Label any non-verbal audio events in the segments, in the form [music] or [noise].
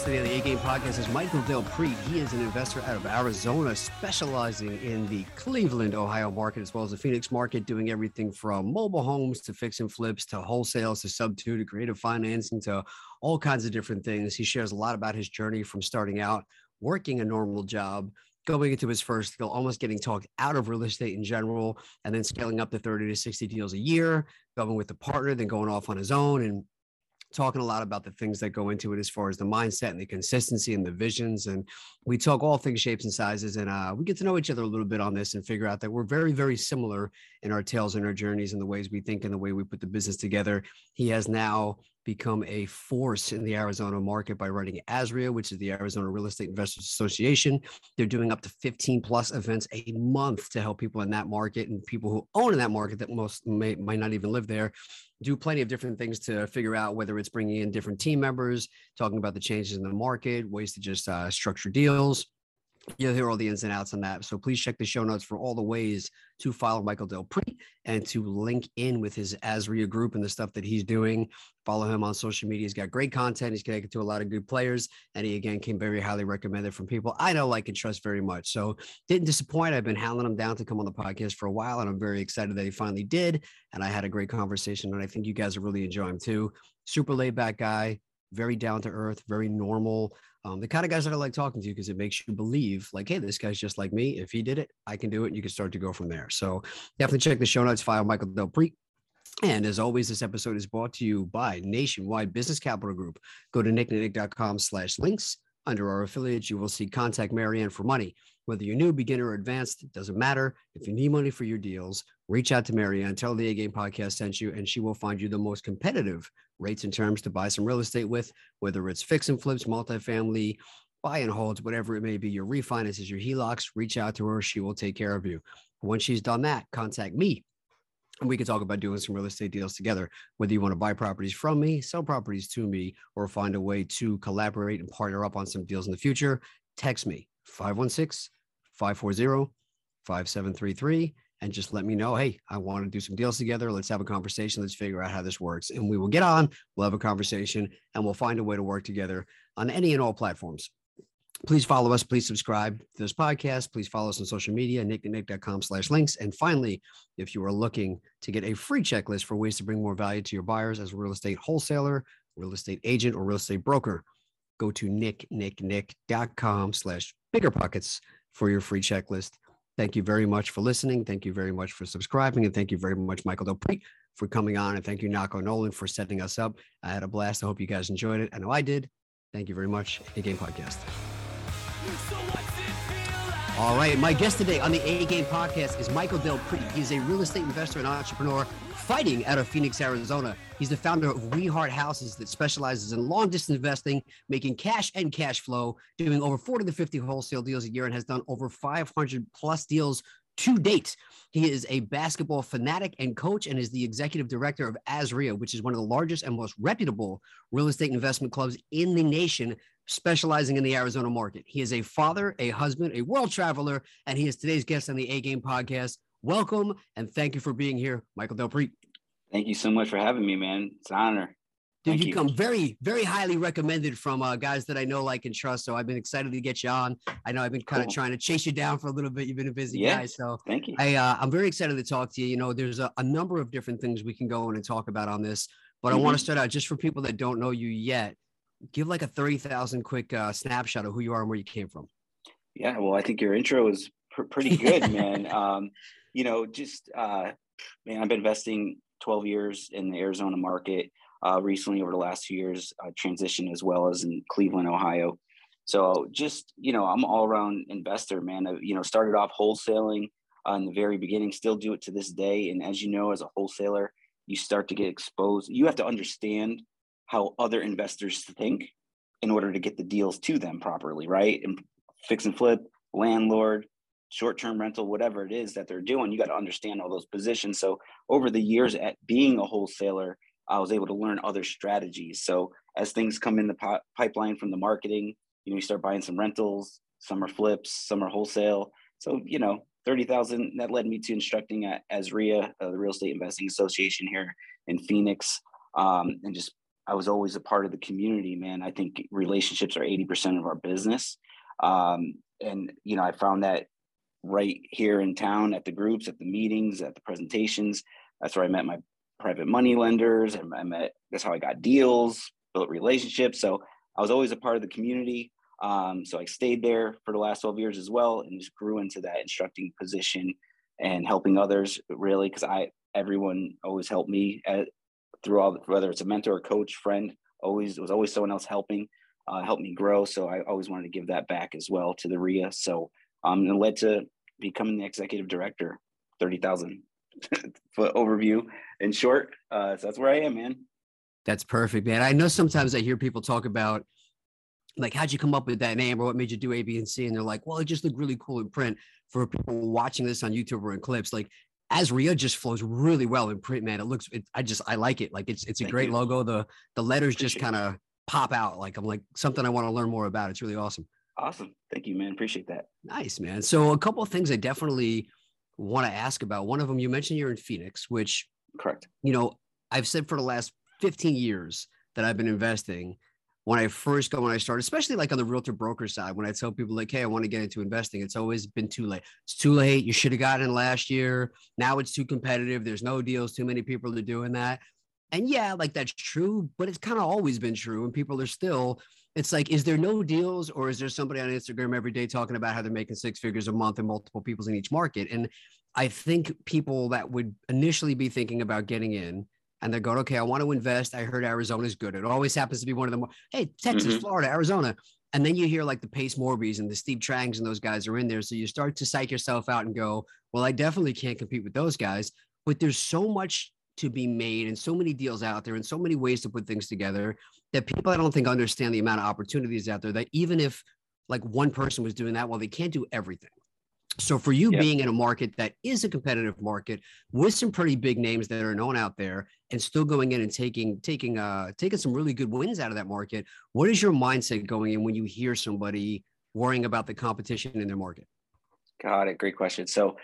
Today on the A Game Podcast is Michael Del Prete. He is an investor out of Arizona, specializing in the Cleveland, Ohio market, as well as the Phoenix market, doing everything from mobile homes to fix and flips to wholesales to sub two to creative financing to all kinds of different things. He shares a lot about his journey from starting out, working a normal job, going into his first deal, almost getting talked out of real estate in general, and then scaling up to 30 to 60 deals a year, going with a partner, then going off on his own and talking a lot about the things that go into it as far as the mindset and the consistency and the visions. And we talk all things shapes and sizes. And uh, we get to know each other a little bit on this and figure out that we're very, very similar in our tales and our journeys and the ways we think and the way we put the business together. He has now become a force in the Arizona market by running AZREIA, which is the Arizona Real Estate Investors Association. They're doing up to 15 plus events a month to help people in that market and people who own in that market that most may, might not even live there do plenty of different things to figure out whether it's bringing in different team members, talking about the changes in the market, ways to just uh, structure deals. You'll hear all the ins and outs on that. So please check the show notes for all the ways to follow Michael Del Prete and to link in with his AZREIA group and the stuff that he's doing. Follow him on social media. He's got great content. He's connected to a lot of good players. And he again came very highly recommended from people I know, like, and trust very much. So didn't disappoint. I've been hounding him down to come on the podcast for a while. And I'm very excited that he finally did. And I had a great conversation. And I think you guys are really enjoying him too. Super laid back guy, very down to earth, very normal um, the kind of guys that I like talking to because it makes you believe, like, hey, this guy's just like me. If he did it, I can do it. And you can start to go from there. So definitely check the show notes file, Michael Del Prete. And as always, this episode is brought to you by Nationwide Business Capital Group. Go to nicknick.com slash links. Under our affiliates, you will see contact Marianne for money. Whether you're new, beginner, or advanced, it doesn't matter. If you need money for your deals, reach out to Marianne, tell the A Game podcast sent you, and she will find you the most competitive rates and terms to buy some real estate with, whether it's fix and flips, multifamily, buy and holds, whatever it may be, your refinances, your HELOCs, reach out to her. She will take care of you. Once she's done that, contact me. And we can talk about doing some real estate deals together, whether you want to buy properties from me, sell properties to me, or find a way to collaborate and partner up on some deals in the future. Text me 516 540 5733 and just let me know, hey, I want to do some deals together. Let's have a conversation. Let's figure out how this works. And we will get on, we'll have a conversation, and we'll find a way to work together on any and all platforms. Please follow us. Please subscribe to this podcast. Please follow us on social media, nicknick.com slash links. And finally, if you are looking to get a free checklist for ways to bring more value to your buyers as a real estate wholesaler, real estate agent, or real estate broker, go to nicknicknick.com slash bigger pockets for your free checklist. Thank you very much for listening. Thank you very much for subscribing. And thank you very much, Michael Del Prete, for coming on. And thank you, Naco Nolan, for setting us up. I had a blast. I hope you guys enjoyed it. I know I did. Thank you very much. A Game Podcast. All right. My guest today on the A Game Podcast is Michael Del Prete. He's a real estate investor and entrepreneur fighting out of Phoenix, Arizona. He's the founder of We Heart Houses that specializes in long distance investing, making cash and cash flow, doing over 40 to 50 wholesale deals a year, and has done over 500 plus deals to date. He is a basketball fanatic and coach and is the executive director of AZREIA, which is one of the largest and most reputable real estate investment clubs in the nation, specializing in the Arizona market. He is a father, a husband, a world traveler, and he is today's guest on the A Game podcast. Welcome and thank you for being here, Michael Del Prete. Thank you so much for having me, man. It's an honor. Dude, you, you come very, very highly recommended from uh, guys that I know, like, and trust. So I've been excited to get you on. I know I've been kind cool. of trying to chase you down for a little bit. You've been a busy yeah, guy, so thank you. I, uh, I'm very excited to talk to you. You know, there's a, a, number of different things we can go in and talk about on this, but mm-hmm. I want to start out just for people that don't know you yet. Give like a thirty thousand quick uh, snapshot of who you are and where you came from. Yeah, well, I think your intro was pr- pretty good, man. [laughs] Um, you know, just uh, man, I've been investing 12 years in the Arizona market. Uh, recently, over the last two years, uh, transitioned as well as in Cleveland, Ohio. So just you know, I'm all around investor, man. I, you know, started off wholesaling uh, in the very beginning, still do it to this day. And as you know, as a wholesaler, you start to get exposed. You have to understand how other investors think in order to get the deals to them properly, right? And fix and flip, landlord, short-term rental, whatever it is that they're doing, you got to understand all those positions. So over the years at being a wholesaler, I was able to learn other strategies. So as things come in the pipeline from the marketing, you know, you start buying some rentals, some are flips, some are wholesale. So, you know, 30,000 that led me to instructing at AZREIA, uh, the Real Estate Investing Association here in Phoenix. Um, and just, I was always a part of the community, man. I think relationships are 80% of our business. Um, and, you know, I found that right here in town at the groups, at the meetings, at the presentations. That's where I met my private money lenders. And I met, that's how I got deals, built relationships. So I was always a part of the community. Um, so I stayed there for the last 12 years as well and just grew into that instructing position and helping others really because I everyone always helped me at, through all whether it's a mentor, coach, friend, always was always someone else helping, uh, help me grow. So I always wanted to give that back as well to the RIA. So um, it led to becoming the executive director, 30,000 [laughs] foot overview in short. Uh, so that's where I am, man. That's perfect, man. I know sometimes I hear people talk about like how'd you come up with that name or what made you do A, B, and C? And they're like, well, it just looked really cool in print for people watching this on YouTube or in clips. Like AZREIA just flows really well in print, man. It looks, it, I just, I like it. Like it's, it's a Thank great you. logo. The, the letters Appreciate just kind of pop out. Like I'm like something I want to learn more about. It's really awesome. Awesome. Thank you, man. Appreciate that. Nice, man. So a couple of things I definitely want to ask about. One of them, you mentioned you're in Phoenix, which correct. You know, I've said for the last 15 years that I've been investing when I first go when I started, especially like on the realtor broker side, when I tell people like, "Hey, I want to get into investing," it's always been too late. It's too late. You should have gotten in last year. Now it's too competitive. There's no deals. Too many people are doing that. And yeah, like that's true, but it's kind of always been true. And people are still. It's like, is there no deals, or is there somebody on Instagram every day talking about how they're making six figures a month and multiple people's in each market? And I think people that would initially be thinking about getting in and they're going, okay, I want to invest. I heard Arizona's good. It always happens to be one of them. Hey, Texas, mm-hmm. Florida, Arizona. And then you hear like the Pace Morbys and the Steve Trangs and those guys are in there. So you start to psych yourself out and go, well, I definitely can't compete with those guys. But there's so much to be made and so many deals out there and so many ways to put things together that people I don't think understand the amount of opportunities out there that even if like one person was doing that, well, they can't do everything. So for you yeah. being in a market that is a competitive market with some pretty big names that are known out there and still going in and taking taking uh taking some really good wins out of that market, what is your mindset going in when you hear somebody worrying about the competition in their market? Got it. Great question. So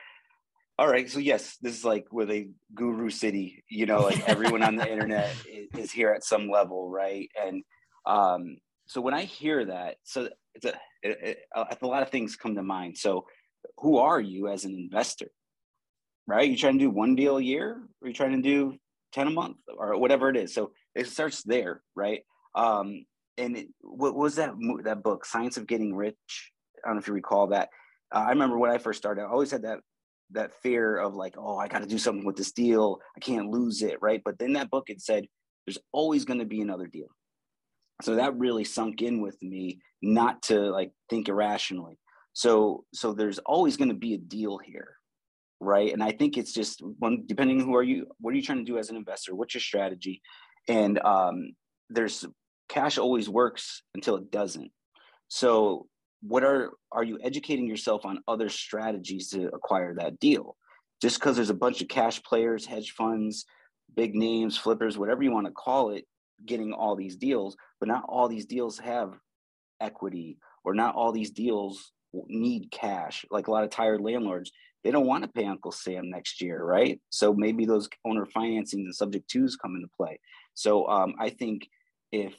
all right. So yes, this is like with a guru city, you know, like everyone on the [laughs] internet is here at some level, right? And um so when I hear that, so it's a, it, it, a lot of things come to mind. So who are you as an investor? Right? You trying to do one deal a year, or you trying to do 10 a month or whatever it is. So it starts there, right? Um, and it, what was that that book, Science of Getting Rich? I don't know if you recall that. Uh, I remember when I first started, I always had that that fear of like, oh, I got to do something with this deal. I can't lose it, right? But then that book it said there's always going to be another deal. So that really sunk in with me, not to like think irrationally. So so there's always going to be a deal here, right? And I think it's just one depending who are you, what are you trying to do as an investor? What's your strategy? And um, there's cash always works until it doesn't. So what are are you educating yourself on other strategies to acquire that deal? Just because there's a bunch of cash players, hedge funds, big names, flippers, whatever you want to call it, getting all these deals, but not all these deals have equity or not all these deals need cash. Like a lot of tired landlords, they don't want to pay Uncle Sam next year, right? So maybe those owner financing and subject twos come into play. So um, I think if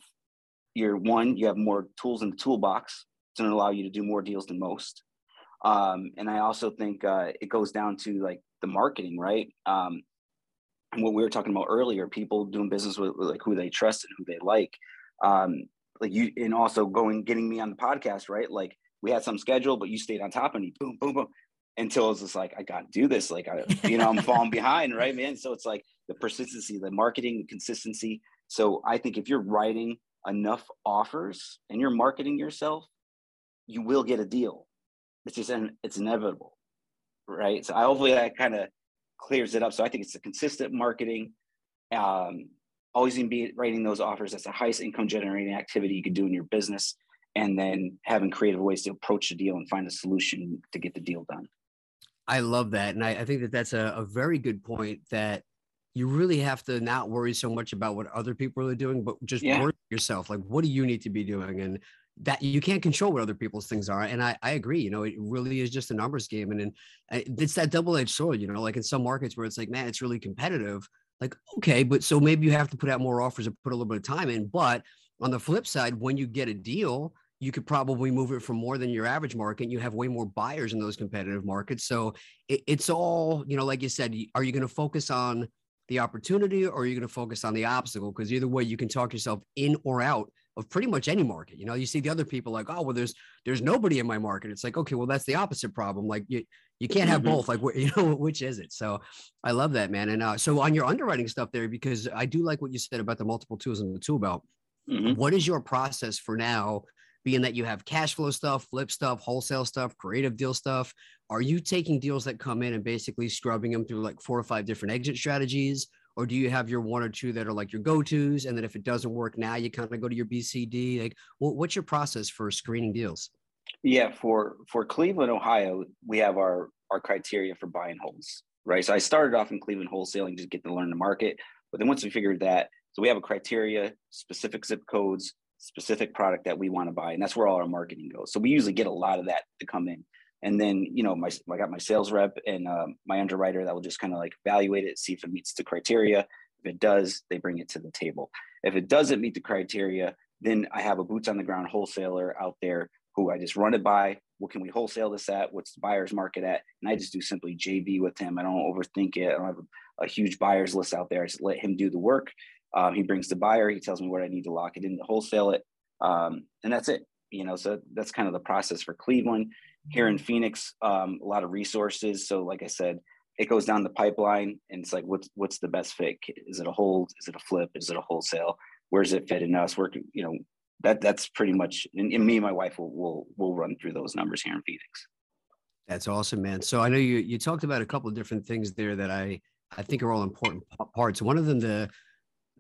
you're one, you have more tools in the toolbox to allow you to do more deals than most. Um, and I also think uh, it goes down to like the marketing, right? Um, and what we were talking about earlier, people doing business with, with like who they trust and who they like. Um, like you, and also going, getting me on the podcast, right? Like we had some schedule, but you stayed on top of me, boom, boom, boom, until it's just like, I got to do this. Like, I, you know, I'm [laughs] falling behind, right, man? So it's like the persistency, the marketing, the consistency. So I think if you're writing enough offers and you're marketing yourself, you will get a deal. It's just, it's inevitable, right? So I hopefully that kind of clears it up. So I think it's a consistent marketing, Um, always be writing those offers. That's the highest income generating activity you can do in your business. And then having creative ways to approach the deal and find a solution to get the deal done. I love that. And I, I think that that's a, a very good point that you really have to not worry so much about what other people are doing, but just yeah. work yourself. Like, what do you need to be doing? And that you can't control what other people's things are. And I, I agree, you know, it really is just a numbers game. And, and it's that double edged sword, you know, like in some markets where it's like, man, it's really competitive. Like, okay, but so maybe you have to put out more offers and put a little bit of time in. But on the flip side, when you get a deal, you could probably move it for more than your average market. You have way more buyers in those competitive markets. So it, it's all, you know, like you said, are you going to focus on the opportunity or are you going to focus on the obstacle? Because either way, you can talk yourself in or out of pretty much any market. You know, you see the other people like, oh, well, there's there's nobody in my market. It's like, okay, well, that's the opposite problem. Like you you can't have mm-hmm. both. Like, [laughs] you know, which is it? So I love that, man. And uh, so on your underwriting stuff there, because I do like what you said about the multiple tools in the tool belt. Mm-hmm. What is your process for now? Being that you have cash flow stuff, flip stuff, wholesale stuff, creative deal stuff, are you taking deals that come in and basically scrubbing them through like four or five different exit strategies? or do you have your one or two that are like your go-to's and then if it doesn't work now you kind of go to your bcd like well, what's your process for screening deals? Yeah for for cleveland ohio we have our our criteria for buying holes right? So i started off in cleveland wholesaling just get to learn the market but then once we figured that so we have a criteria specific zip codes specific product that we want to buy and that's where all our marketing goes so we usually get a lot of that to come in and then you know my I got my sales rep and uh, my underwriter that will just kind of like evaluate it, see if it meets the criteria. If it does, they bring it to the table. If it doesn't meet the criteria, then I have a boots on the ground wholesaler out there who I just run it by. What can we wholesale this at? What's the buyer's market at? And I just do simply JV with him. I don't overthink it. I don't have a, a huge buyer's list out there. I just let him do the work. Um, he brings the buyer. He tells me what I need to lock it in wholesale it, um, and that's it. You know, so that's kind of the process for Cleveland here in Phoenix, um, a lot of resources. So, like I said, it goes down the pipeline, and it's like, what's what's the best fit? Is it a hold? Is it a flip? Is it a wholesale? Where's it fit in us? Working, you know, that that's pretty much. And, and me and my wife will will will run through those numbers here in Phoenix. That's awesome, man. So I know you you talked about a couple of different things there that I I think are all important parts. One of them, the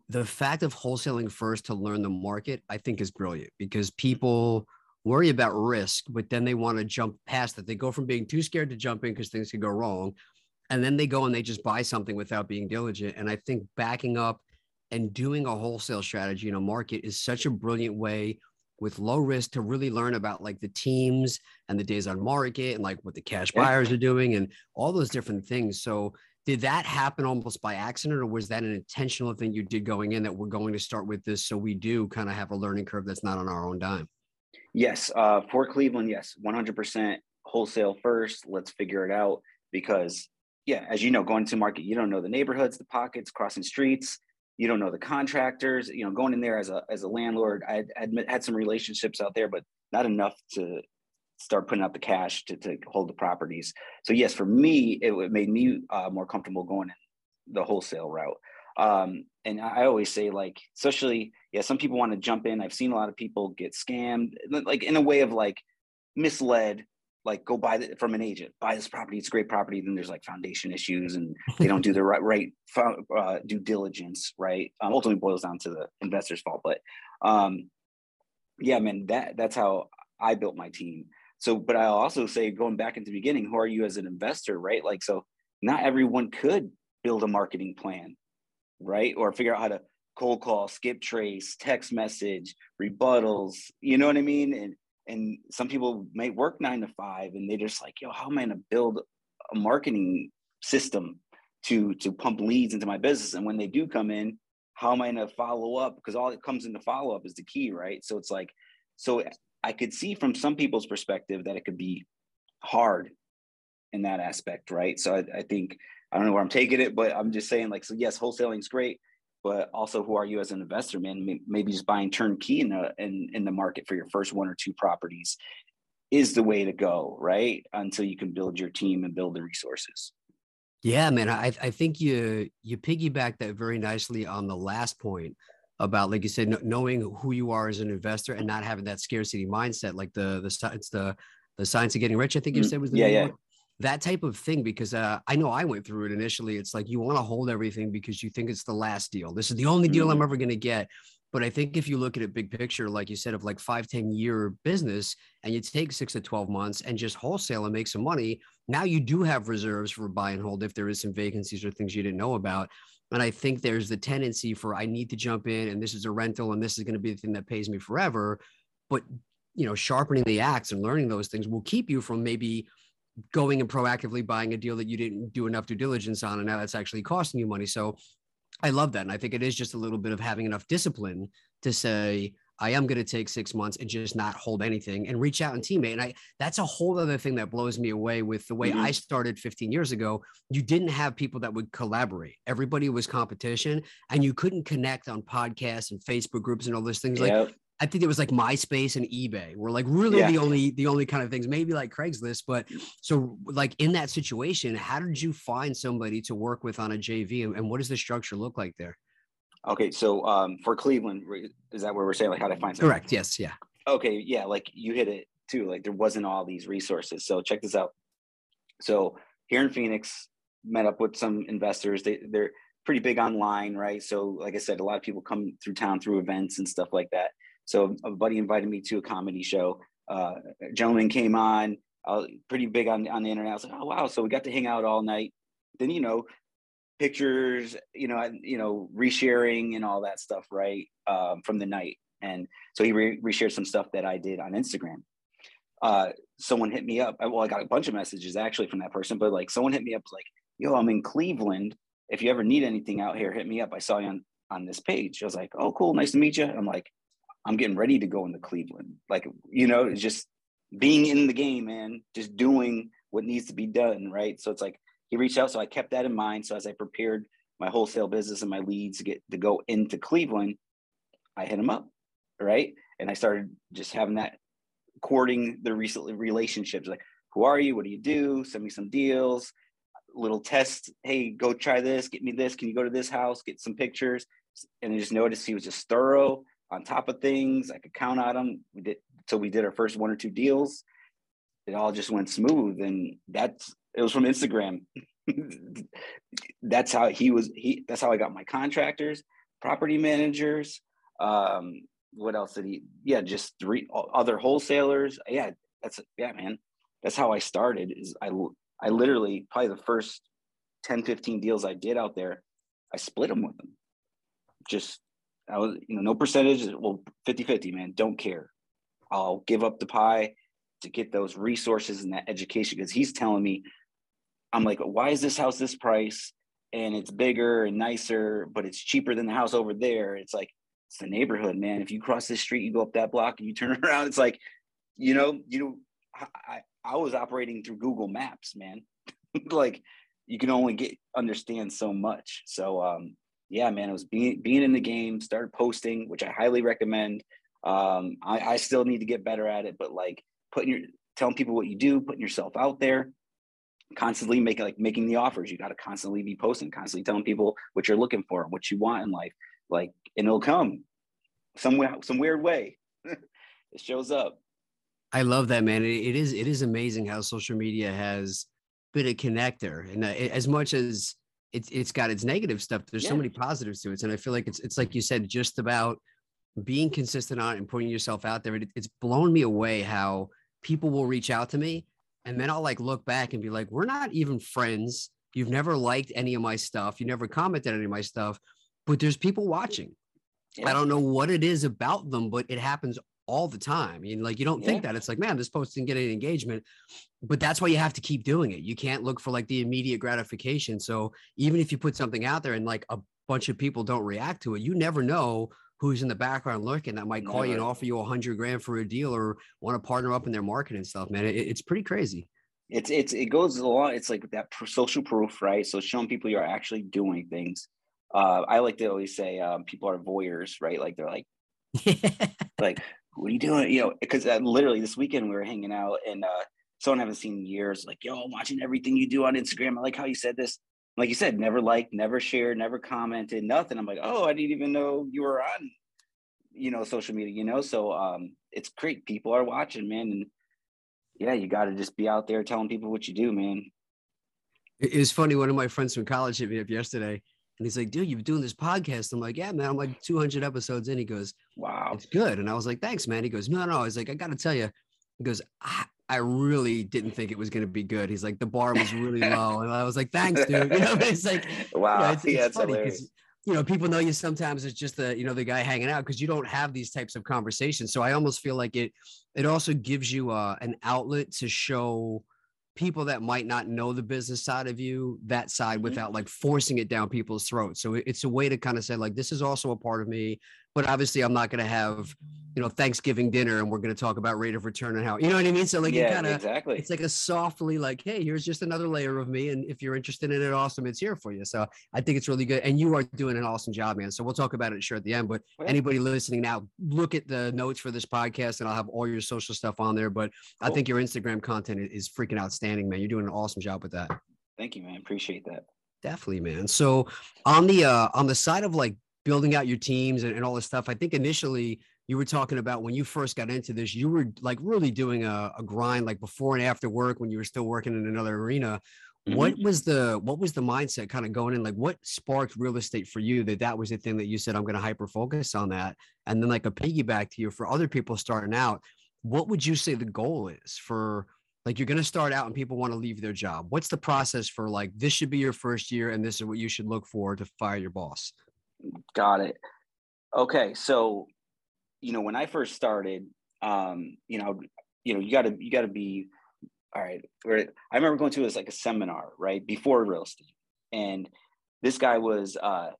the fact of wholesaling first to learn the market, I think is brilliant because people worry about risk, but then they want to jump past that. They go from being too scared to jump in because things could go wrong. And then they go and they just buy something without being diligent. And I think backing up and doing a wholesale strategy in a market is such a brilliant way with low risk to really learn about like the teams and the days on market and like what the cash buyers are doing and all those different things. So did that happen almost by accident or was that an intentional thing you did going in that we're going to start with this so we do kind of have a learning curve that's not on our own dime? Yes, uh, for Cleveland, yes, 100% wholesale first. Let's figure it out because, yeah, as you know, going to market, you don't know the neighborhoods, the pockets, crossing streets. You don't know the contractors. You know, going in there as a as a landlord, I had, had some relationships out there, but not enough to start putting out the cash to, to hold the properties. So yes, for me, it, made me uh, more comfortable going the wholesale route. Um, and I always say, like, especially, yeah, some people want to jump in. I've seen a lot of people get scammed, like in a way of like misled, like go buy it from an agent, buy this property, it's a great property. Then there's like foundation issues, and they don't do the right right uh, due diligence, right? Um, ultimately, boils down to the investor's fault, but um, yeah, man, that that's how I built my team. So, but I'll also say, going back into the beginning, who are you as an investor, right? Like, so not everyone could build a marketing plan right? Or figure out how to cold call, skip trace, text message, rebuttals. You know what I mean? And and some people may work nine to five, and they're just like, yo, how am I gonna build a marketing system to to pump leads into my business? And when they do come in, how am I gonna follow up? Because all it comes into follow up is the key, right? So it's like, so I could see from some people's perspective that it could be hard in that aspect, right? So I, I think I don't know where I'm taking it, but I'm just saying like, so yes, wholesaling is great, but also who are you as an investor, man? Maybe just buying turnkey in the, in, in the market for your first one or two properties is the way to go, right? Until you can build your team and build the resources. Yeah, man. I, I think you you piggyback that very nicely on the last point about, like you said, knowing who you are as an investor and not having that scarcity mindset. Like the the it's the the science of getting rich. I think you mm, said was the yeah yeah that type of thing because uh, I know I went through it initially. It's like you want to hold everything because you think it's the last deal. This is the only deal mm-hmm. I'm ever going to get. But I think if you look at it big picture, like you said, of like five ten year business and you take six to 12 months and just wholesale and make some money, now you do have reserves for buy and hold if there is some vacancies or things you didn't know about. And I think there's the tendency for I need to jump in and this is a rental and this is going to be the thing that pays me forever. But you know, sharpening the axe and learning those things will keep you from maybe going and proactively buying a deal that you didn't do enough due diligence on and now that's actually costing you money. So I love that. And I think it is just a little bit of having enough discipline to say, I am going to take six months and just not hold anything and reach out and teammate. And I that's a whole other thing that blows me away with the way mm-hmm. I started 15 years ago. You didn't have people that would collaborate. Everybody was competition and you couldn't connect on podcasts and Facebook groups and all those things. Yep. Like I think it was like MySpace and eBay were like really yeah. the only the only kind of things, maybe like Craigslist. But so like in that situation, how did you find somebody to work with on a JV and, and what does the structure look like there? Okay, so um, for Cleveland, is that where we're saying like how to find something? Correct. Yes. Yeah. Okay. Yeah. Like you hit it too. Like there wasn't all these resources. So check this out. So here in Phoenix, met up with some investors. They they're pretty big online, right? So like I said, a lot of people come through town through events and stuff like that. So a buddy invited me to a comedy show. Uh, a gentleman came on, uh, pretty big on, on the internet. I was like, oh wow! So we got to hang out all night. Then you know, pictures, you know, you know, resharing and all that stuff, right, um, from the night. And so he re- reshared some stuff that I did on Instagram. Uh, someone hit me up. Well, I got a bunch of messages actually from that person, but like someone hit me up like, "Yo, I'm in Cleveland. If you ever need anything out here, hit me up. I saw you on on this page." I was like, "Oh, cool, nice to meet you." I'm like, I'm getting ready to go into Cleveland. Like, you know, just being in the game, man, just doing what needs to be done. Right. So it's like he reached out. So I kept that in mind. So as I prepared my wholesale business and my leads to get to go into Cleveland, I hit him up. Right. And I started just having that courting the recent relationships. Like, who are you? What do you do? Send me some deals, little test. Hey, go try this. Get me this. Can you go to this house? Get some pictures. And I just noticed he was just thorough on top of things. I could count on him. We did so we did our first one or two deals. It all just went smooth, and that's it was from Instagram. that's how he was. He that's how I got my contractors, property managers. Um, what else did he? Yeah, just three other wholesalers. Yeah, that's yeah, man. That's how I started. Is I I literally probably the first 10, 15 deals I did out there, I split them with them. Just I was, you know, no percentage. Well, 50 50, man. Don't care. I'll give up the pie to get those resources and that education because he's telling me, I'm like, why is this house this price? And it's bigger and nicer, but it's cheaper than the house over there. It's like, it's the neighborhood, man. If you cross this street, you go up that block and you [laughs] turn around, it's like, you know, you know, I, I was operating through Google Maps, man. [laughs] like you can only get understand so much. So um, yeah, man, it was being being in the game, started posting, which I highly recommend. Um, I, I still need to get better at it, but like putting your telling people what you do, putting yourself out there, constantly making like making the offers. You got to constantly be posting, constantly telling people what you're looking for, what you want in life. Like, and it'll come some some weird way. [laughs] it shows up. I love that, man. It, it is it is amazing how social media has been a connector, and uh, as much as it's it's got its negative stuff. There's yeah. so many positives to it, and I feel like it's it's like you said, just about being consistent on it and putting yourself out there. It, it's blown me away how people will reach out to me, and then I'll like look back and be like, we're not even friends. You've never liked any of my stuff. You never commented any of my stuff, but there's people watching. Yeah. I don't know what it is about them, but it happens all the time. You know, like you don't yeah. think that it's like, man, this post didn't get any engagement, but that's why you have to keep doing it. You can't look for like the immediate gratification. So even if you put something out there and like a bunch of people don't react to it, you never know who's in the background lurking that might call you and offer you a hundred grand for a deal or want to partner up in their marketing stuff, man. It, it's pretty crazy. It's it's it goes along. It's like that social proof, right? So showing people you're actually doing things. Uh, I like to always say um, people are voyeurs, right? Like they're like, [laughs] like what are you doing? You know, because uh, literally this weekend we were hanging out and uh, someone I haven't seen in years, like, yo, I'm watching everything you do on Instagram. I like how you said this. Like you said, never liked, never shared, never commented, nothing. I'm like, oh, I didn't even know you were on, you know, social media, you know? So um, it's great. People are watching, man. And yeah, you got to just be out there telling people what you do, man. It was funny. One of my friends from college hit me up yesterday, and he's like, "Dude, you've been doing this podcast." I'm like, "Yeah, man. I'm like 200 episodes in." He goes, Wow. "It's good," and I was like, "Thanks, man." He goes, "No, no." I was like, "I got to tell you." He goes, I, I really didn't think it was going to be good. He's like, the bar was really [laughs] low. And I was like, thanks, dude. [laughs] You know, it's like, wow. you know, it's, yeah, it's it's funny because, you know, people know you sometimes as just the, you know, the guy hanging out because you don't have these types of conversations. So I almost feel like it, it also gives you uh, an outlet to show people that might not know the business side of you that side Mhm. without like forcing it down people's throats. So it's a way to kind of say like, this is also a part of me, but obviously I'm not going to have, you know, Thanksgiving dinner and we're going to talk about rate of return and how, you know what I mean? So like, it yeah, kind of, exactly. it's like a softly like hey here's just another layer of me and if you're interested in it awesome it's here for you so i think it's really good and you are doing an awesome job man so we'll talk about it sure at the end but Well, anybody listening now look at the notes for this podcast and i'll have all your social stuff on there but i think your instagram content is freaking outstanding man you're doing an awesome job with that Thank you, man. Appreciate that. definitely man so on the uh on the side of like building out your teams and, and all this stuff i think initially you were talking about when you first got into this you were like really doing a, a grind like before and after work when you were still working in another arena. What mm-hmm. was the what was the mindset kind of going in? Like what sparked real estate for you that that was the thing that you said i'm going to hyper focus on that and then like a piggyback to you for other people starting out what would you say the goal is for like you're going to start out and people want to leave their job? What's the process for like this should be your first year and this is what you should look for to fire your boss Got it. Okay, so you know when I first started, um, you know, you know, you got to you got to be all right. I remember going to this like a seminar right before real estate, and this guy was, uh,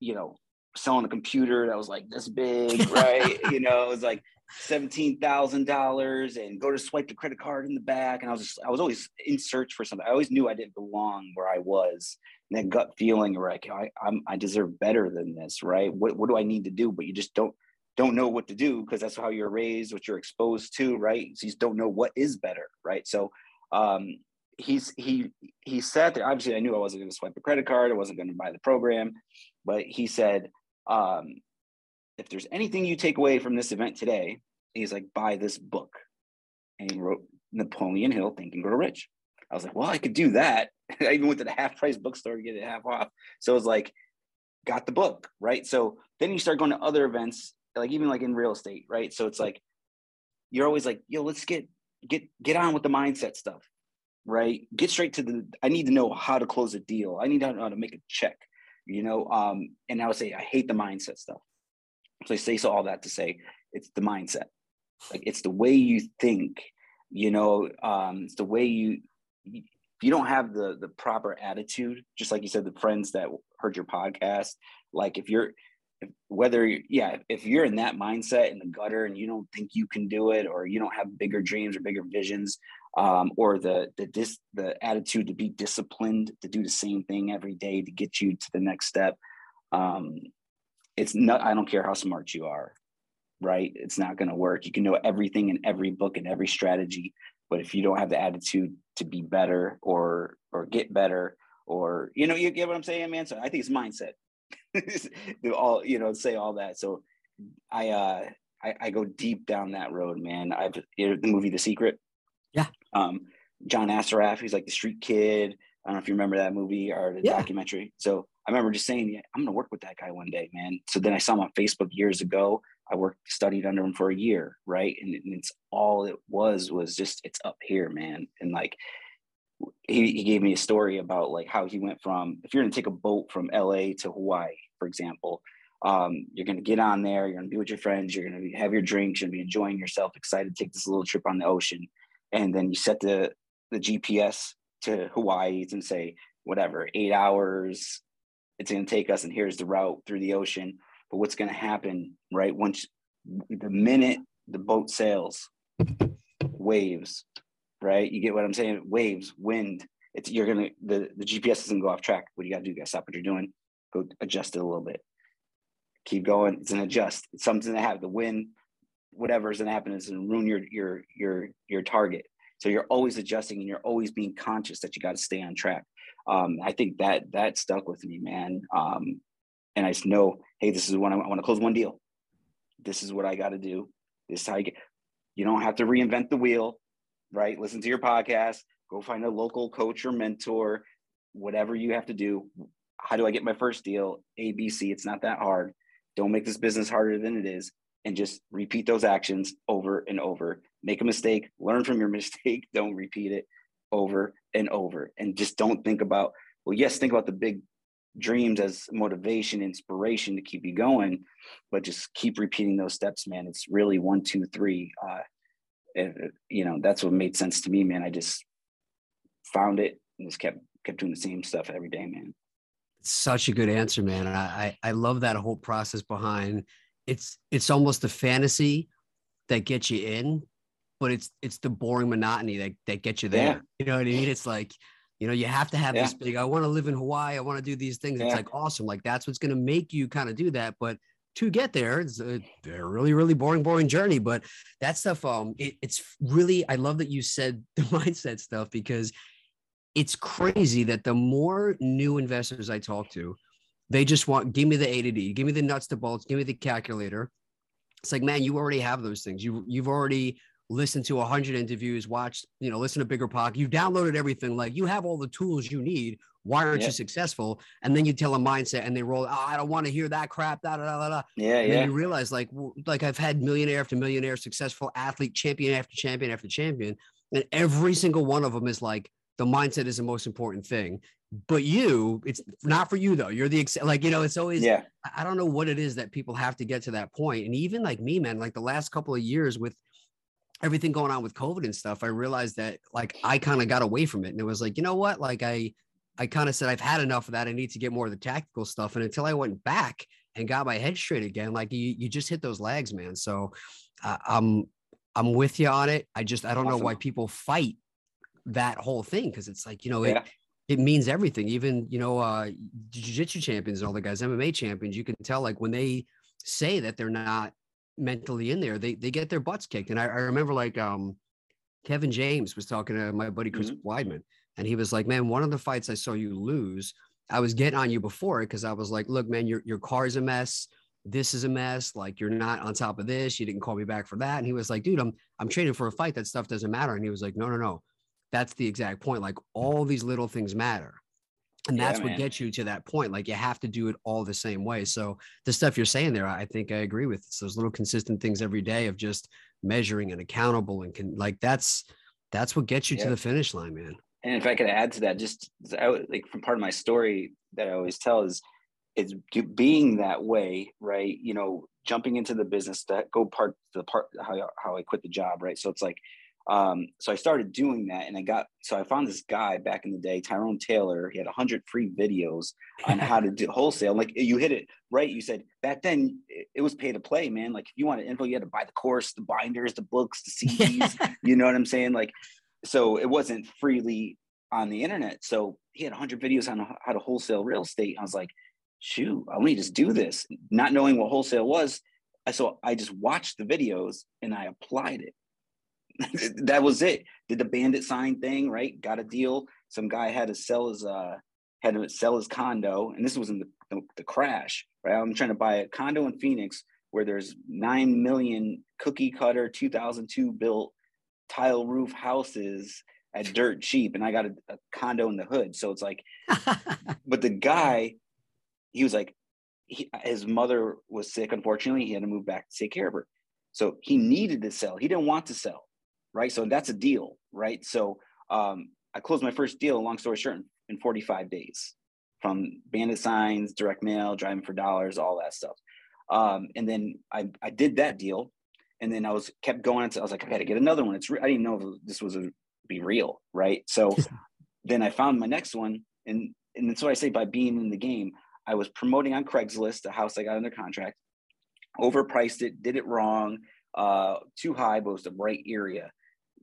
you know, selling a computer that was like this big, [laughs] right? you know, it was like seventeen thousand dollars, and go to swipe the credit card in the back, and I was just I was always in search for something. I always knew I didn't belong where I was, that gut feeling like I I'm, I deserve better than this, right? What what do I need to do? But you just don't don't know what to do because that's how you're raised, what you're exposed to, right? So you just don't know what is better, right? So um, he's he he sat there. Obviously, I knew I wasn't going to swipe a credit card. I wasn't going to buy the program, but he said, um, if there's anything you take away from this event today, he's like, buy this book, and he wrote Napoleon Hill, Think and Grow Rich. I was like, well, I could do that. [laughs] I even went to the half price bookstore to get it half off. So it was like, got the book, right? So then you start going to other events, like even like in real estate, right? So it's like you're always like, yo, let's get get get on with the mindset stuff, right? Get straight to the. I need to know how to close a deal. I need to know how to make a check, you know. Um, and I would say I hate the mindset stuff. So I say so all that to say it's the mindset, like it's the way you think, you know. Um, it's the way you. If you don't have the the proper attitude, just like you said, the friends that heard your podcast, like if you're if, whether yeah if you're in that mindset in the gutter and you don't think you can do it or you don't have bigger dreams or bigger visions um, or the the dis, the attitude to be disciplined to do the same thing every day to get you to the next step um, it's not i don't care how smart you are right? It's not going to work. You can know everything in every book and every strategy but if you don't have the attitude to be better or or get better or you know you get what i'm saying man? So i think it's mindset. [laughs] Do all you know say all that. So i uh I, I go deep down that road man. I've you know, the movie the secret? Yeah. um john Assaraf, he's like the street kid. I don't know if you remember that movie or the Yeah. documentary. So i remember just saying yeah, i'm gonna work with that guy one day man. So then i saw him on facebook years ago i worked studied under him for a year right and, and it's all it was was just it's up here man and like he, he gave me a story about like how he went from if you're to take a boat from LA to Hawaii, for example, um, you're to get on there, you're to be with your friends, you're going to have your drinks, you're to be enjoying yourself, excited to take this little trip on the ocean, and then you set the the GPS to Hawaii and say whatever eight hours it's to take us, and here's the route through the ocean. But what's going to happen, right? Once the minute the boat sails, waves, right? You get what I'm saying? Waves, wind. It's you're gonna the the GPS doesn't go off track. What do you got to do? You got to stop what you're doing. Go adjust it a little bit. Keep going. It's an adjust. It's something that have the wind, whatever is gonna happen is gonna ruin your your your your target. So you're always adjusting and you're always being conscious that you got to stay on track. Um, I think that that stuck with me, man. Um, and I just know, hey, this is when I, want to close one deal. This is what I got to do. This is how you get. You don't have to reinvent the wheel right? Listen to your podcast, go find a local coach or mentor, whatever you have to do. How do I get my first deal? ABC. It's not that hard. Don't make this business harder than it is. And just repeat those actions over and over. Make a mistake, learn from your [laughs] mistake, don't repeat it over and over. And just don't think about, well, yes, think about the big dreams as motivation, inspiration to keep you going, but just keep repeating those steps, man. It's really one, two, three. Uh, it, you know, that's what made sense to me, man. I just found it and just kept kept doing the same stuff every day, man. Such a good answer, man. I I love that whole process behind. It's it's almost a fantasy that gets you in, but it's it's the boring monotony that that gets you there. Yeah. You know what I mean? It's like you know you have to have yeah. this big. I want to live in Hawaii. I want to do these things. Yeah. It's like awesome. Like that's what's going to make you kind of do that. But to get there, it's a, really really boring boring journey. But that stuff, um, it, it's really. I love that you said [laughs] the mindset stuff because it's crazy that the more new investors I talk to, they just want give me the A to D, give me the nuts to bolts, give me the calculator. It's like, man, you already have those things. You you've already listened to a hundred interviews, watch you know, listen to bigger podcast. You've downloaded everything. Like you have all the tools you need. Why aren't yep. you successful? And then you tell a mindset and they roll, oh, I don't want to hear that crap. Da, da, da, da. Yeah, and yeah. you realize like, like I've had millionaire after millionaire, successful athlete, champion after champion after champion. And every single one of them is like, the mindset is the most important thing but you it's not for you though you're the ex- like you know it's always yeah i don't know what it is that people have to get to that point and even like me man like the last couple of years with everything going on with covid and stuff i realized that like i kind of got away from it and it was like you know what like i i kind of said i've had enough of that i need to get more of the tactical stuff and until i went back and got my head straight again like you you just hit those lags man so uh, i'm i'm with you on it i just i don't awesome. know why people fight that whole thing because it's like you know yeah. it it means everything. Even you know uh jiu-jitsu champions and all the guys, MMA champions, you can tell like when they say that they're not mentally in there, they they get their butts kicked. And I, I remember like um Kevin James was talking to my buddy Chris mm-hmm. Weidman, and he was like, "Man, one of the fights I saw you lose, I was getting on you before it because I was like, look, man, your your car's a mess." This is a mess. Like you're not on top of this. You didn't call me back for that. And he was like, dude, I'm I'm training for a fight. That stuff doesn't matter. And he was like, no, no, no that's the exact point. Like all these little things matter. And that's yeah, what gets you to that point. Like you have to do it all the same way. So the stuff you're saying there, I think I agree with. It's those little consistent things every day of just measuring and accountable and can like that's that's what gets you yeah. to the finish line, man. And if I could add to that, just I, like from part of my story that I always tell is is being that way, right? You know, jumping into the business that go part the part how how I quit the job, right? So it's like um, so I started doing that and I got, so I found this guy back in the day, Tyrone Taylor. He had 100 free videos on how to do [laughs] wholesale. Like you hit it right. You said back then it was pay to play, man. Like if you wanted info, you had to buy the course, the binders, the books, the [laughs] CDs. you know what I'm saying? Like, so it wasn't freely on the internet. So he had 100 videos on how to wholesale real estate. I was like, shoot, I want to just do this. Not knowing what wholesale was. So I just watched the videos and I applied it [laughs] that was it. Did the bandit sign thing, right? Got a deal. Some guy had to sell his uh had to sell his condo, and this was in the, the, the crash, right? I'm trying to buy a condo in Phoenix where there's nine million cookie cutter 2002 built tile roof houses at dirt cheap, and I got a, a condo in the hood. So it's like, [laughs] but the guy, he was like, he, his mother was sick. Unfortunately, he had to move back to take care of her. So he needed to sell. He didn't want to sell right? So that's a deal, right? So um, I closed my first deal, long story short, in, in 45 days from bandit signs, direct mail, driving for dollars, all that stuff. Um, and then I, I did that deal. And then I was kept going until I was like, I got to get another one. It's re- I didn't know if this was a be real, right? So [laughs] then I found my next one, and and that's what I say by being in the game. I was promoting on Craigslist a house I got under contract, overpriced it, did it wrong, uh, too high, but it was the right area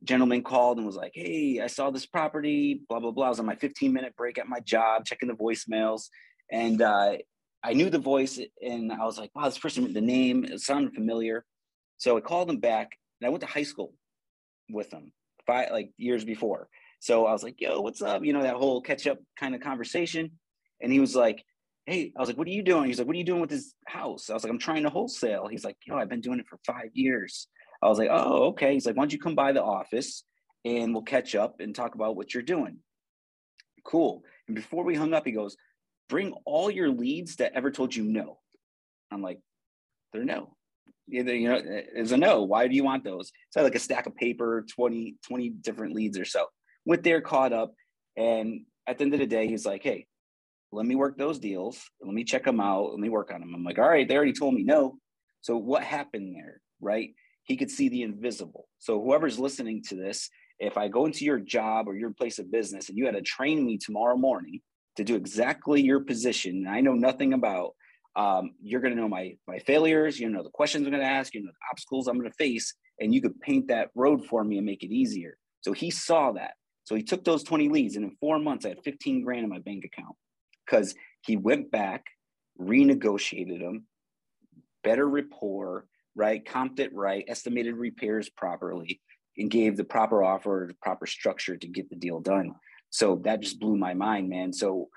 gentleman called and was like, Hey, I saw this property, blah, blah, blah. I was on my 15 minute break at my job, checking the voicemails. And uh, I knew the voice and I was like, wow, this person, the name, it sounded familiar. So I called him back and I went to high school with him five, like years before. So I was like, yo, what's up? You know, that whole catch up kind of conversation. And he was like, hey, I was like, what are you doing? He's like, what are you doing with this house? I was like, I'm trying to wholesale. He's like, yo, I've been doing it for five years. I was like, oh, okay. He's like, why don't you come by the office and we'll catch up and talk about what you're doing. Cool. And before we hung up, he goes, bring all your leads that ever told you no. I'm like, they're no. Either, you know, it's a no. Why do you want those? So like a stack of paper, 20, 20 different leads or so. Went there, caught up. And at the end of the day, he's like, hey, let me work those deals. Let me check them out. Let me work on them. I'm like, all right, they already told me no. So what happened there, right? He could see the invisible. So whoever's listening to this, if I go into your job or your place of business and you had to train me tomorrow morning to do exactly your position, I know nothing about, um, you're going to know my my failures. You know the questions I'm going to ask. You know the obstacles I'm going to face, and you could paint that road for me and make it easier. So he saw that. So he took those 20 leads, and in four months, I had 15 grand in my bank account because he went back, renegotiated them, better rapport, right? Comped it right, estimated repairs properly, and gave the proper offer, proper structure to get the deal done. So that just blew my mind, man. So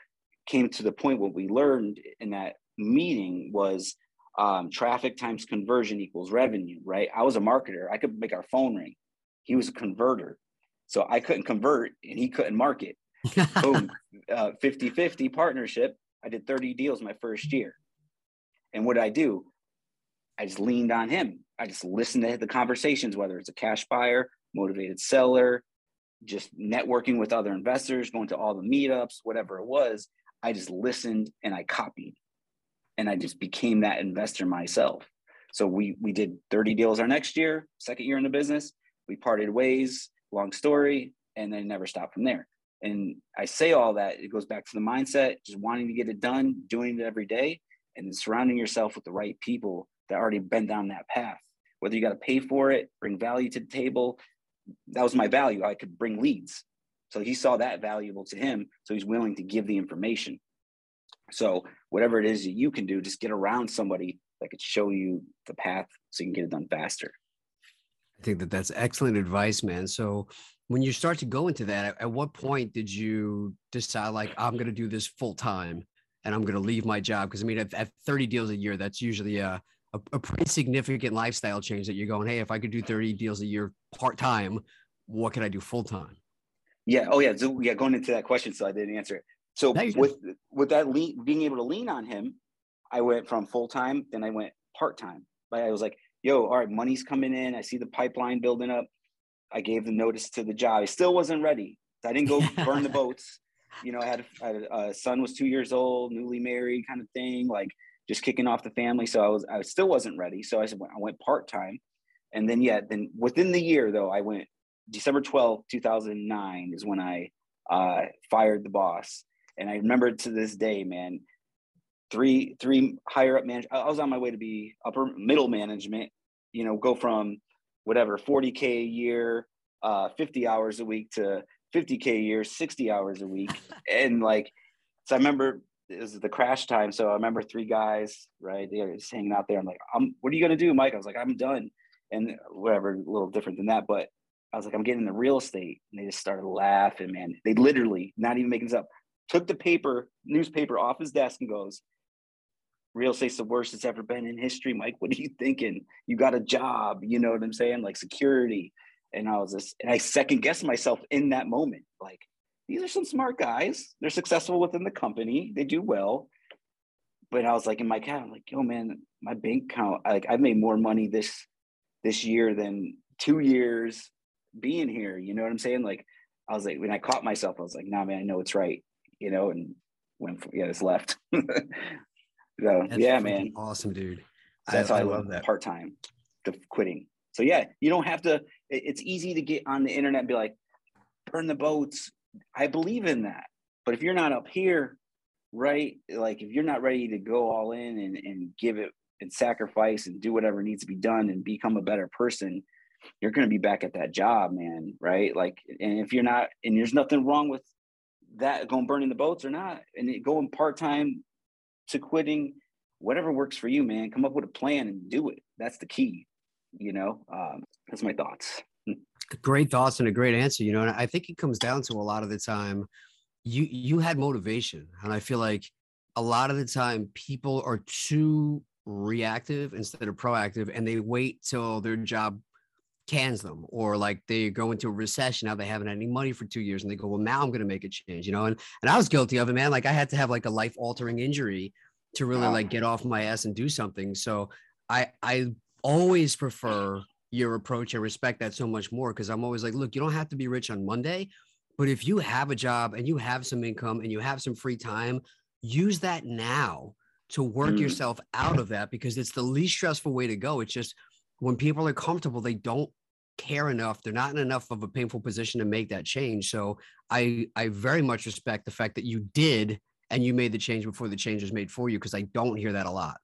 came to the point what we learned in that meeting was um, traffic times conversion equals revenue, right? I was a marketer. I could make our phone ring. He was a converter. So I couldn't convert and he couldn't market. [laughs] Boom, uh, 50 50 partnership. I did 30 deals my first year. And what did I do? I just leaned on him. I just listened to the conversations, whether it's a cash buyer, motivated seller, just networking with other investors, going to all the meetups, whatever it was. I just listened and I copied. And I just became that investor myself. So we we did 30 deals our next year, second year in the business. We parted ways, long story, and then never stopped from there. And I say all that, it goes back to the mindset, just wanting to get it done, doing it every day, and surrounding yourself with the right people that already been down that path. Whether you got to pay for it, bring value to the table, that was my value. I could bring leads. So he saw that valuable to him. So he's willing to give the information. So whatever it is that you can do, just get around somebody that could show you the path so you can get it done faster. I think that that's excellent advice, man. So when you start to go into that, at, what point did you decide like I'm going to do this full time and I'm going to leave my job? Because I mean, at, at, 30 deals a year, that's usually a, a, a pretty significant lifestyle change that you're going. Hey, if I could do 30 deals a year part time, what could I do full time? Yeah. Oh yeah. So yeah, going into that question, so I didn't answer it. So with with that lean, being able to lean on him, I went from full time, then I went part time. But I was like, yo, all right, money's coming in. I see the pipeline building up. I gave the notice to the job. I still wasn't ready. I didn't go [laughs] burn the boats. You know, I had, I had a uh, son was two years old, newly married, kind of thing, like just kicking off the family. So I was, I still wasn't ready. So I said, I went part time, and then yeah, then within the year though, I went December twelfth, two thousand nine is when I uh, fired the boss, and I remember to this day, man. Three, three higher up management. I was on my way to be upper middle management. You know, go from whatever 40k a year uh 50 hours a week to 50k a year 60 hours a week [laughs] and like so i remember was the crash time so i remember three guys right they were just hanging out there i'm like i'm what are you going to do mike i was like i'm done and whatever a little different than that but i was like i'm getting the real estate and they just started laughing man they literally not even making this up took the paper newspaper off his desk and goes real estate's the worst it's ever been in history. Mike, what are you thinking? You got a job, you know what I'm saying? Like security. And I was just, and I second guessed myself in that moment. Like, these are some smart guys. They're successful within the company. They do well. But I was like in my cat, I'm like, yo, man, my bank account, like I've made more money this this year than two years being here. You know what I'm saying? Like, I was like, when I caught myself, I was like, nah, man, I know it's right, you know, and went, for, yeah, it's left. [laughs] So that's yeah, man. Awesome, dude. So that's I, I love that part time, the quitting. So yeah, you don't have to. It's easy to get on the internet and be like, burn the boats. I believe in that. But if you're not up here, right? Like if you're not ready to go all in and, and give it and sacrifice and do whatever needs to be done and become a better person, you're going to be back at that job, man. Right? Like, and if you're not, and there's nothing wrong with that going burning the boats or not, and going part time to quitting, whatever works for you, man. Come up with a plan and do it. That's the key. You know, um, that's my thoughts. Great thoughts and a great answer. You know, and I think it comes down to a lot of the time, you you had motivation, and I feel like a lot of the time people are too reactive instead of proactive, and they wait till their job cans them or like they go into a recession now they haven't had any money for two years and they go well now i'm going to make a change you know and and i was guilty of it man like i had to have like a life altering injury to really wow. like get off my ass and do something so i i always prefer your approach i respect that so much more because i'm always like look you don't have to be rich on monday but if you have a job and you have some income and you have some free time use that now to work mm. yourself out of that because it's the least stressful way to go. It's just when people are comfortable they don't care enough they're not in enough of a painful position to make that change. So i i very much respect the fact that you did and you made the change before the change was made for you because i don't hear that a lot.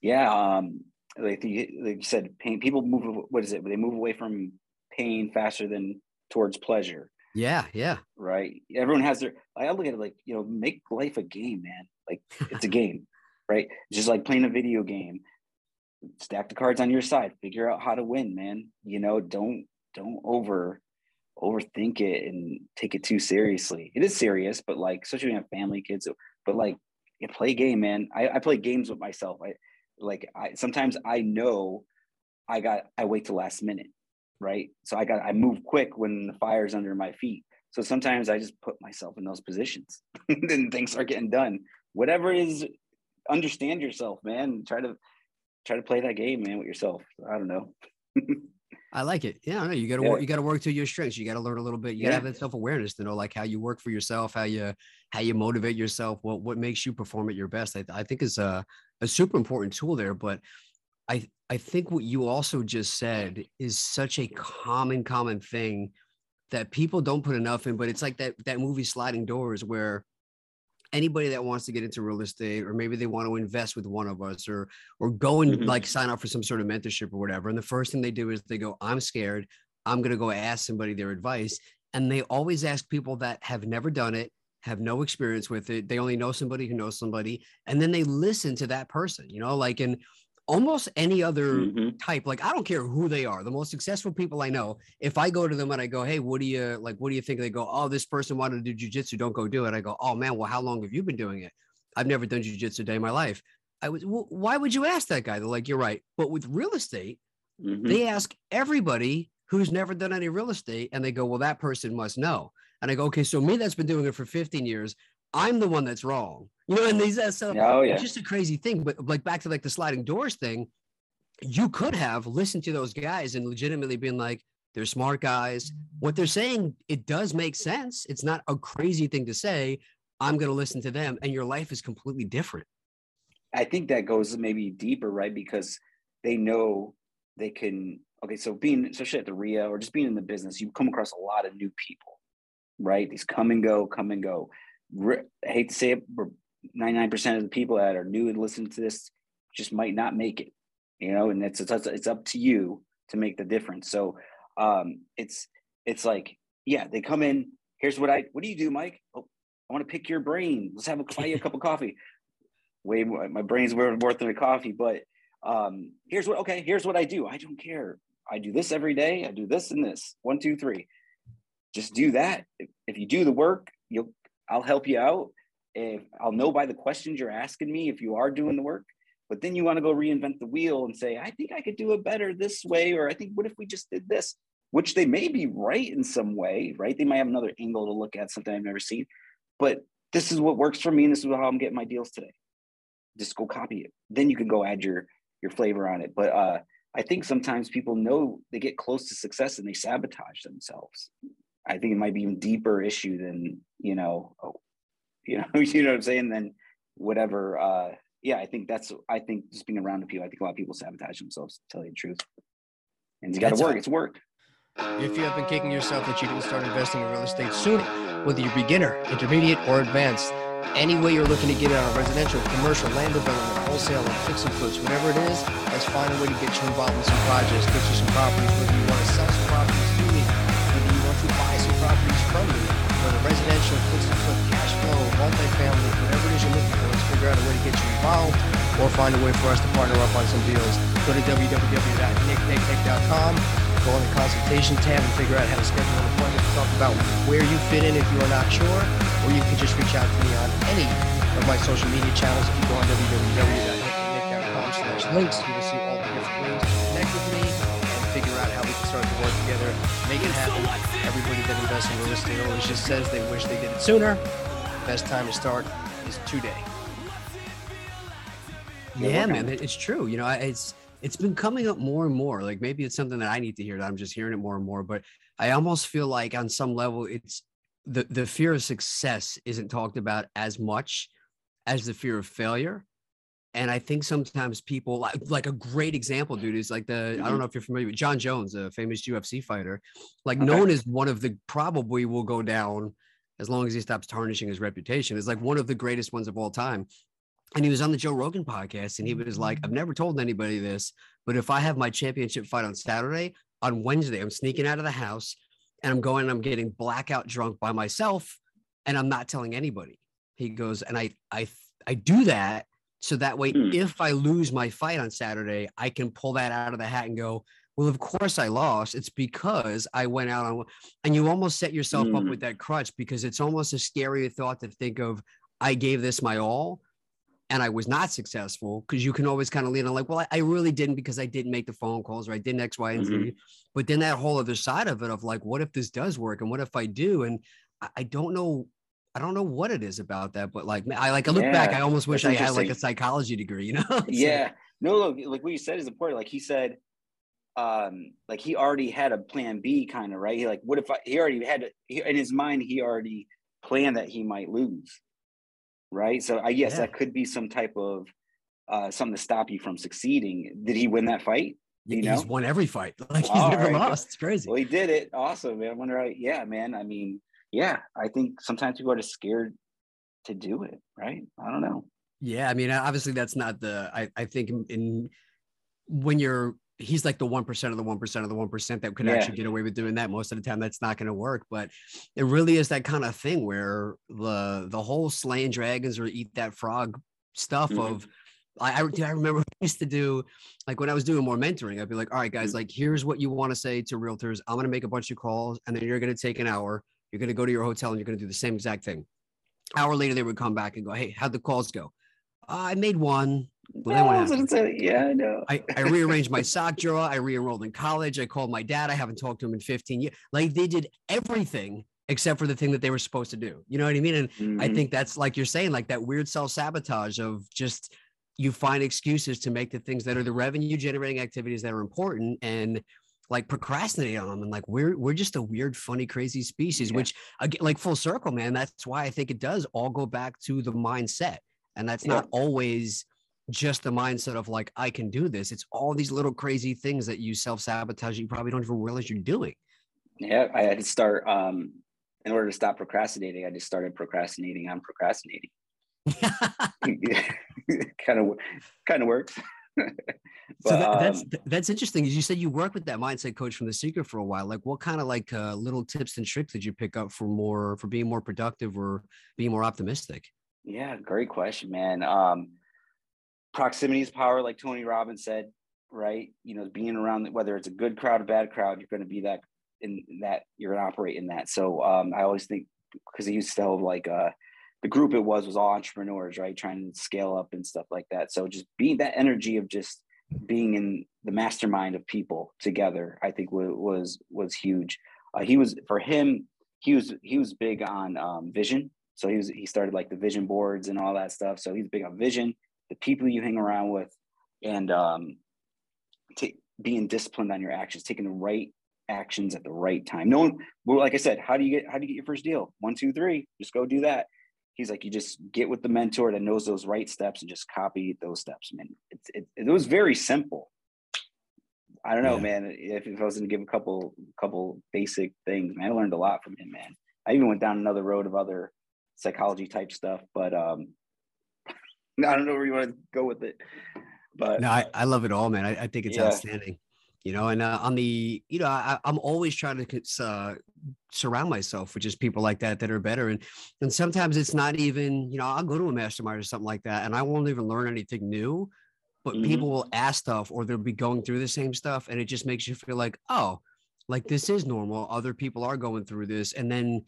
Yeah um like, the, like you said pain people move what is it? They move away from pain faster than towards pleasure. Yeah yeah. Right? Everyone has their i look at it like you know make life a game man. Like it's a [laughs] game right? It's just like playing a video game. Stack the cards on your side. Figure out how to win man. You know don't don't over overthink it and take it too seriously. It is serious but like especially when you have family kids but like you play game man. I, I play games with myself. I like i sometimes i know i got i wait till last minute right so i got i move quick when the fire's under my feet so sometimes i just put myself in those positions [laughs] and things are getting done whatever is understand yourself man try to try to play that game, man, with yourself. I don't know. [laughs] I like it. Yeah, I know you got to yeah. work. You got to work to your strengths. You got to learn a little bit. You got to have that self awareness to know like how you work for yourself, how you how you motivate yourself, what what makes you perform at your best. I, I think is a uh, a super important tool there. But I I think what you also just said is such a common common thing that people don't put enough in. But it's like that that movie Sliding Doors where anybody that wants to get into real estate or maybe they want to invest with one of us or or go and mm-hmm. like sign up for some sort of mentorship or whatever and the first thing they do is they go i'm scared i'm going to go ask somebody their advice and they always ask people that have never done it have no experience with it they only know somebody who knows somebody and then they listen to that person you know like in almost any other mm-hmm. type like i don't care who they are the most successful people i know if i go to them and i go hey what do you like what do you think? They go oh this person wanted to do jujitsu don't go do it. I go oh man well how long have you been doing it? I've never done jujitsu a day in my life. I was well, why would you ask that guy? They're like you're right. But with real estate mm-hmm. they ask everybody who's never done any real estate and they go well that person must know and i go okay so me that's been doing it for 15 years I'm the one that's wrong. You know, and these uh, so oh, yeah. it's just a crazy thing. But like back to like the sliding doors thing, you could have listened to those guys and legitimately been like, they're smart guys. What they're saying, it does make sense. It's not a crazy thing to say. I'm going to listen to them, and your life is completely different. I think that goes maybe deeper, right? Because they know they can. Okay, so being especially at the REIA or just being in the business, you come across a lot of new people, right? These come and go, come and go. I hate to say it, but 99% of the people that are new and listen to this just might not make it, you know, and it's, it's, it's up to you to make the difference. So um, it's, it's like, yeah, they come in, here's what I, what do you do, Mike? Oh, I want to pick your brain. Let's have a, buy you a cup of coffee. [laughs] Way more, my brain's worth more than a coffee, but um, here's what, okay, here's what I do. I don't care. I do this every day. I do this and this, one, two, three. Just do that. If, you do the work, you'll I'll help you out. If I'll know by the questions you're asking me if you are doing the work. But then you want to go reinvent the wheel and say, I think I could do it better this way, or I think what if we just did this? Which they may be right in some way, right? They might have another angle to look at, something I've never seen. But this is what works for me, and this is how I'm getting my deals today. Just go copy it. Then you can go add your your flavor on it. But uh, I think sometimes people know they get close to success and they sabotage themselves. I think it might be even deeper issue than you know, oh, you know, [laughs] you know what I'm saying. Then whatever. Uh, yeah, I think that's. I think just being around people. I think a lot of people sabotage themselves. To tell you the truth, and you got to work. It's work. If you have been kicking yourself that you didn't start investing in real estate sooner, whether you're beginner, intermediate, or advanced, any way you're looking to get on a residential, commercial, land development, wholesale, or fix and flips, whatever it is, let's find a way to get you involved in some projects, get you some properties, whether you want to sell residential, fix cash flow, multifamily, whatever it is you're looking for, let's figure out a way to get you involved or find a way for us to partner up on some deals. Go to www.nicknicknick.com, go on the consultation tab and figure out how to schedule an appointment to talk about where you fit in if you are not sure, or you can just reach out to me on any of my social media channels. If you go on www.nicknicknick.com slash links, you will see make it happen. Everybody that invests in real estate always just says they wish they did it sooner. Best time to start is today. Yeah, man, it's true. You know, it's it's been coming up more and more. Like maybe it's something that I need to hear. That I'm just hearing it more and more. But I almost feel like on some level, it's the the fear of success isn't talked about as much as the fear of failure. And I think sometimes people like, like a great example, dude, is like the mm-hmm. I don't mm-hmm. know if you're familiar with Jon Jones, a famous UFC fighter, like okay. known as one of the probably will go down as long as he stops tarnishing his reputation. Is like one of the greatest ones of all time. And he was on the Joe Rogan podcast, and he was like, "I've never told anybody this, but if I have my championship fight on Saturday, on Wednesday, I'm sneaking out of the house and I'm going, I'm getting blackout drunk by myself, and I'm not telling anybody." He goes, and I I I do that so that way, mm. if I lose my fight on Saturday, I can pull that out of the hat and go, well, of course I lost. It's because I went out on, and you almost set yourself mm. up hmm. with that crutch because it's almost a scary thought to think of, I gave this my all and I was not successful because you can always kind of lean on like, well, I, I, really didn't because I didn't make the phone calls or I didn't X, Y, and Z. Mm-hmm. But then that whole other side of it of like, what if this does work and what if I do? And I, I don't know I don't know what it is about that, but like I like I look yeah, back, I almost wish I had like a psychology degree, you [laughs] know? yeah. No, look, like what you said is important. Like he said, um, like he already had a plan B kind of right. He like, what if I, he already had he, in his mind, he already planned that he might lose. Right. So I guess yeah. that could be some type of uh something to stop you from succeeding. Did he win that fight? You he's know? won every fight. [laughs] Like he's All never right. lost. It's crazy. Well, he did it. Awesome, man. I wonder, how, yeah, man. I mean, yeah, I think sometimes people are just scared to do it, right? I don't know. Yeah, I mean, obviously that's not the. I I think in, in when you're he's like the 1% of the 1% of the 1% that could yeah. actually get away with doing that most of the time that's not going to work but it really is that kind of thing where the the whole slaying dragons or eat that frog stuff mm-hmm. of I, I, I remember [laughs] I used to do like when I was doing more mentoring, I'd be like, all right, guys, mm-hmm. like here's what you want to say to realtors. I'm gonna make a bunch of calls and then you're gonna take an hour. You're going to go to your hotel and you're going to do the same exact thing. Hour later, they would come back and go, "Hey, how'd the calls go?" Uh, I made one. Well, no, yeah, I know. I, I rearranged my [laughs] sock drawer. I re-enrolled in college. I called my dad. I haven't talked to him in 15 years. Like they did everything except for the thing that they were supposed to do. You know what I mean? And mm-hmm. I think that's like you're saying, like that weird self-sabotage of just you find excuses to make the things that are the revenue generating activities that are important and like procrastinate on them and like we're we're just a weird funny crazy species yeah. which again like full circle man that's why i think it does all go back to the mindset and that's yeah. not always just the mindset of like i can do this it's all these little crazy things that you self-sabotage you probably don't even realize you're doing yeah i had to start um in order to stop procrastinating i just started procrastinating on procrastinating kind of kind of works but, [laughs] so that, that's um, that's interesting. As you said, you worked with that mindset coach from The Secret for a while. Like, what kind of like uh, little tips and tricks did you pick up for more for being more productive or being more optimistic? Yeah, great question, man. Um, proximity is power, like Tony Robbins said. Right, you know, being around whether it's a good crowd or bad crowd, you're going to be that in that you're going to operate in that. So um, I always think because he used to tell like uh, the group it was was all entrepreneurs, right? Trying to scale up and stuff like that. So just being that energy of just being in the mastermind of people together, I think was was huge. Uh, he was for him. He was he was big on um, vision. So he was he started like the vision boards and all that stuff. So he's big on vision, the people you hang around with, and um, t- being disciplined on your actions, taking the right actions at the right time. No one, well, like I said, how do you get how do you get your first deal? One, two, three. Just go do that he's like, you just get with the mentor that knows those right steps and just copy those steps, man. It, it, it was very simple. I don't know, yeah. man. If, if I was going to give a couple, couple basic things, man, I learned a lot from him, man. I even went down another road of other psychology type stuff, but um, [laughs] I don't know where you want to go with it. But no, I, I love it all, man. I, I think it's yeah. outstanding you know and uh, on the you know I, am always trying to uh, surround myself with just people like that that are better and and sometimes it's not even you know i'll go to a mastermind or something like that and i won't even learn anything new but mm-hmm. people will ask stuff or they'll be going through the same stuff and it just makes you feel like oh like this is normal other people are going through this and then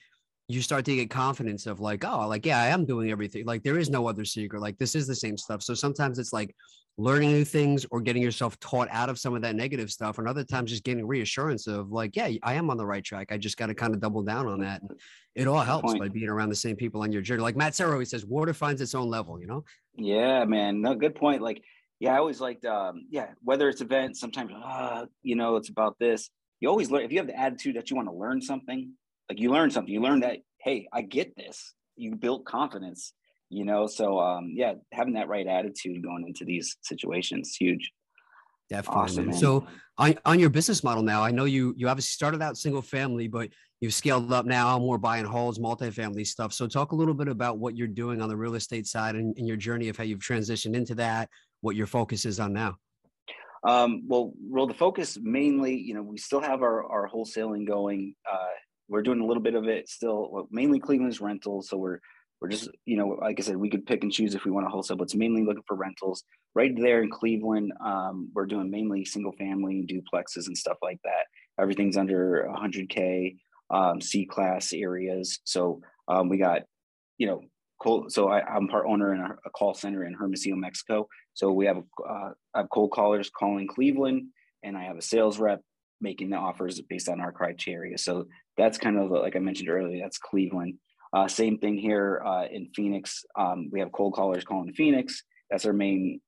you start to get confidence of like, oh, like, yeah, I am doing everything. Like, there is no other secret. Like, this is the same stuff. So sometimes it's like learning new things or getting yourself taught out of some of that negative stuff. And other times just getting reassurance of like, yeah, I am on the right track. I just got to kind of double down on that. And it all helps by being around the same people on your journey. Like Matt Serra always says, water finds its own level, you know? Yeah, man. No, good point. Like, yeah, I always liked, um, yeah, whether it's events, sometimes, uh, you know, it's about this. You always learn, if you have the attitude that you want to learn something, like you learn something, you learn that, hey, I get this. You built confidence, you know. So um, yeah, having that right attitude going into these situations huge. Definitely. Awesome, so on, on your business model now, I know you you obviously started out single family, but you've scaled up now more buying halls, multifamily stuff. So talk a little bit about what you're doing on the real estate side and, and your journey of how you've transitioned into that, what your focus is on now. Um, well, well, the focus mainly, you know, we still have our, our wholesaling going. Uh, we're doing a little bit of it still, well, mainly Cleveland's rentals. So we're we're just, you know, like I said, we could pick and choose if we want to wholesale, but it's mainly looking for rentals. Right there in Cleveland, um, we're doing mainly single family duplexes and stuff like that. Everything's under 100K um, C class areas. So um, we got, you know, cold. So I, am part owner in a, a, call center in Hermosillo, Mexico. So we have, uh, I have cold callers calling Cleveland, and I have a sales rep making the offers based on our criteria. So that's kind of like I mentioned earlier. That's Cleveland. Uh, same thing here uh, in Phoenix. Um, we have cold callers calling Phoenix. That's our main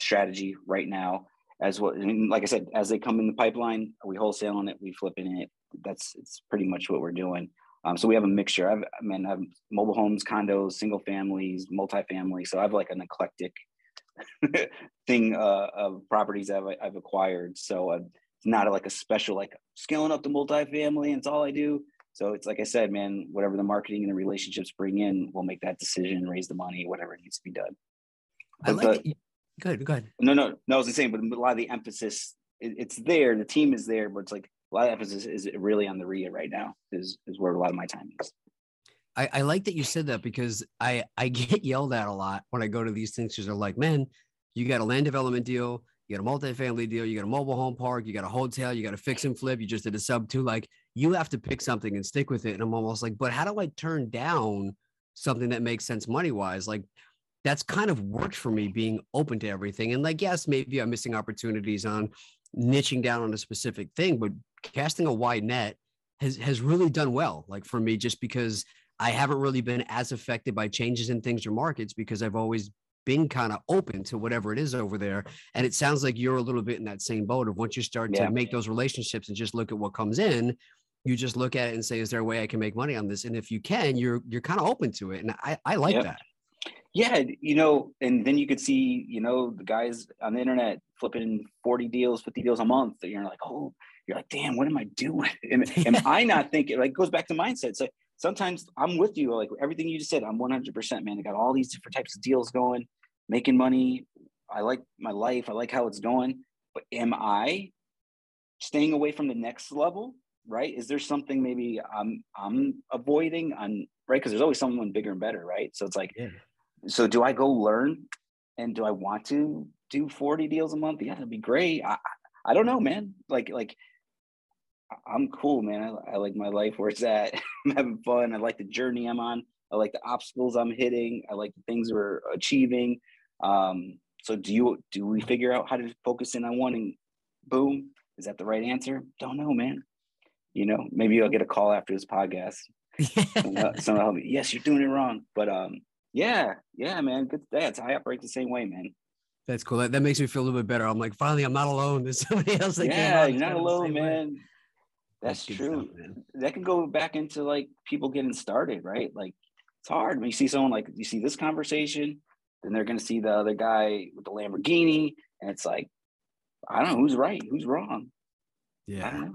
strategy right now. As well, like I said, as they come in the pipeline, we wholesaling it, we flipping it. That's it's pretty much what we're doing. Um, so we have a mixture. I've, I mean, I have mobile homes, condos, single families, multifamily. So I have like an eclectic [laughs] thing uh, of properties I've, I've acquired. So it's not like a special like scaling up the multifamily and it's all I do. So it's like I said, man, whatever the marketing and the relationships bring in, we'll make that decision, raise the money, whatever needs to be done. But I like the, good, good. No, no, no, I was the same, but a lot of the emphasis, it, it's there, the team is there, but it's like a lot of emphasis is really on the REIA right now, is is where a lot of my time is. I, I like that you said that because I I get [laughs] yelled at a lot when I go to these things because they're like, man, you got a land development deal, you got a multifamily deal, you got a mobile home park, you got a hotel, you got a fix and flip, you just did a sub two. Like you have to pick something and stick with it. And I'm almost like, but how do I turn down something that makes sense money wise? Like that's kind of worked for me being open to everything. And like, yes, maybe I'm missing opportunities on niching down on a specific thing, but casting a wide net has has really done well. Like for me, just because I haven't really been as affected by changes in things or markets because I've always being kind of open to whatever it is over there. And it sounds like you're a little bit in that same boat of once you start yeah. to make those relationships and just look at what comes in, you just look at it and say, is there a way I can make money on this? And if you can, you're you're kind of open to it. And I, I like yep. that. Yeah, you know, and then you could see, you know, the guys on the internet flipping 40 deals, 50 deals a month. That you're like, oh, you're like, damn, what am I doing? [laughs] Am, am I not thinking? Like, goes back to mindset. So sometimes I'm with you. Like everything you just said, I'm 100%, man. I got all these different types of deals going, making money. I like my life. I like how it's going. But am I staying away from the next level? Right? Is there something maybe I'm I'm avoiding on right? Because there's always someone bigger and better, right? So it's like, yeah. so do I go learn and do I want to do 40 deals a month? Yeah, that'd be great. I I don't know, man. Like like I'm cool, man. I, I, like my life where it's at. [laughs] I'm having fun. I like the journey I'm on. I like the obstacles I'm hitting. I like the things we're achieving. Um, so do you do we figure out how to focus in on one and boom? Is that the right answer? Don't know, man. You know, maybe I'll get a call after this podcast. [laughs] someone, someone help me. Yes, you're doing it wrong. But um, yeah, yeah, man. Good. That's I operate the same way, man. That's cool. That, that makes me feel a little bit better. I'm like, finally, I'm not alone. [laughs] There's somebody else that yeah, you're not alone, man. Way. That's, true. Stuff, that can go back into like people getting started, right? Like it's hard when you see someone like you see this conversation, then they're going to see the other guy with the Lamborghini, and it's like, I don't know who's right, who's wrong. Yeah.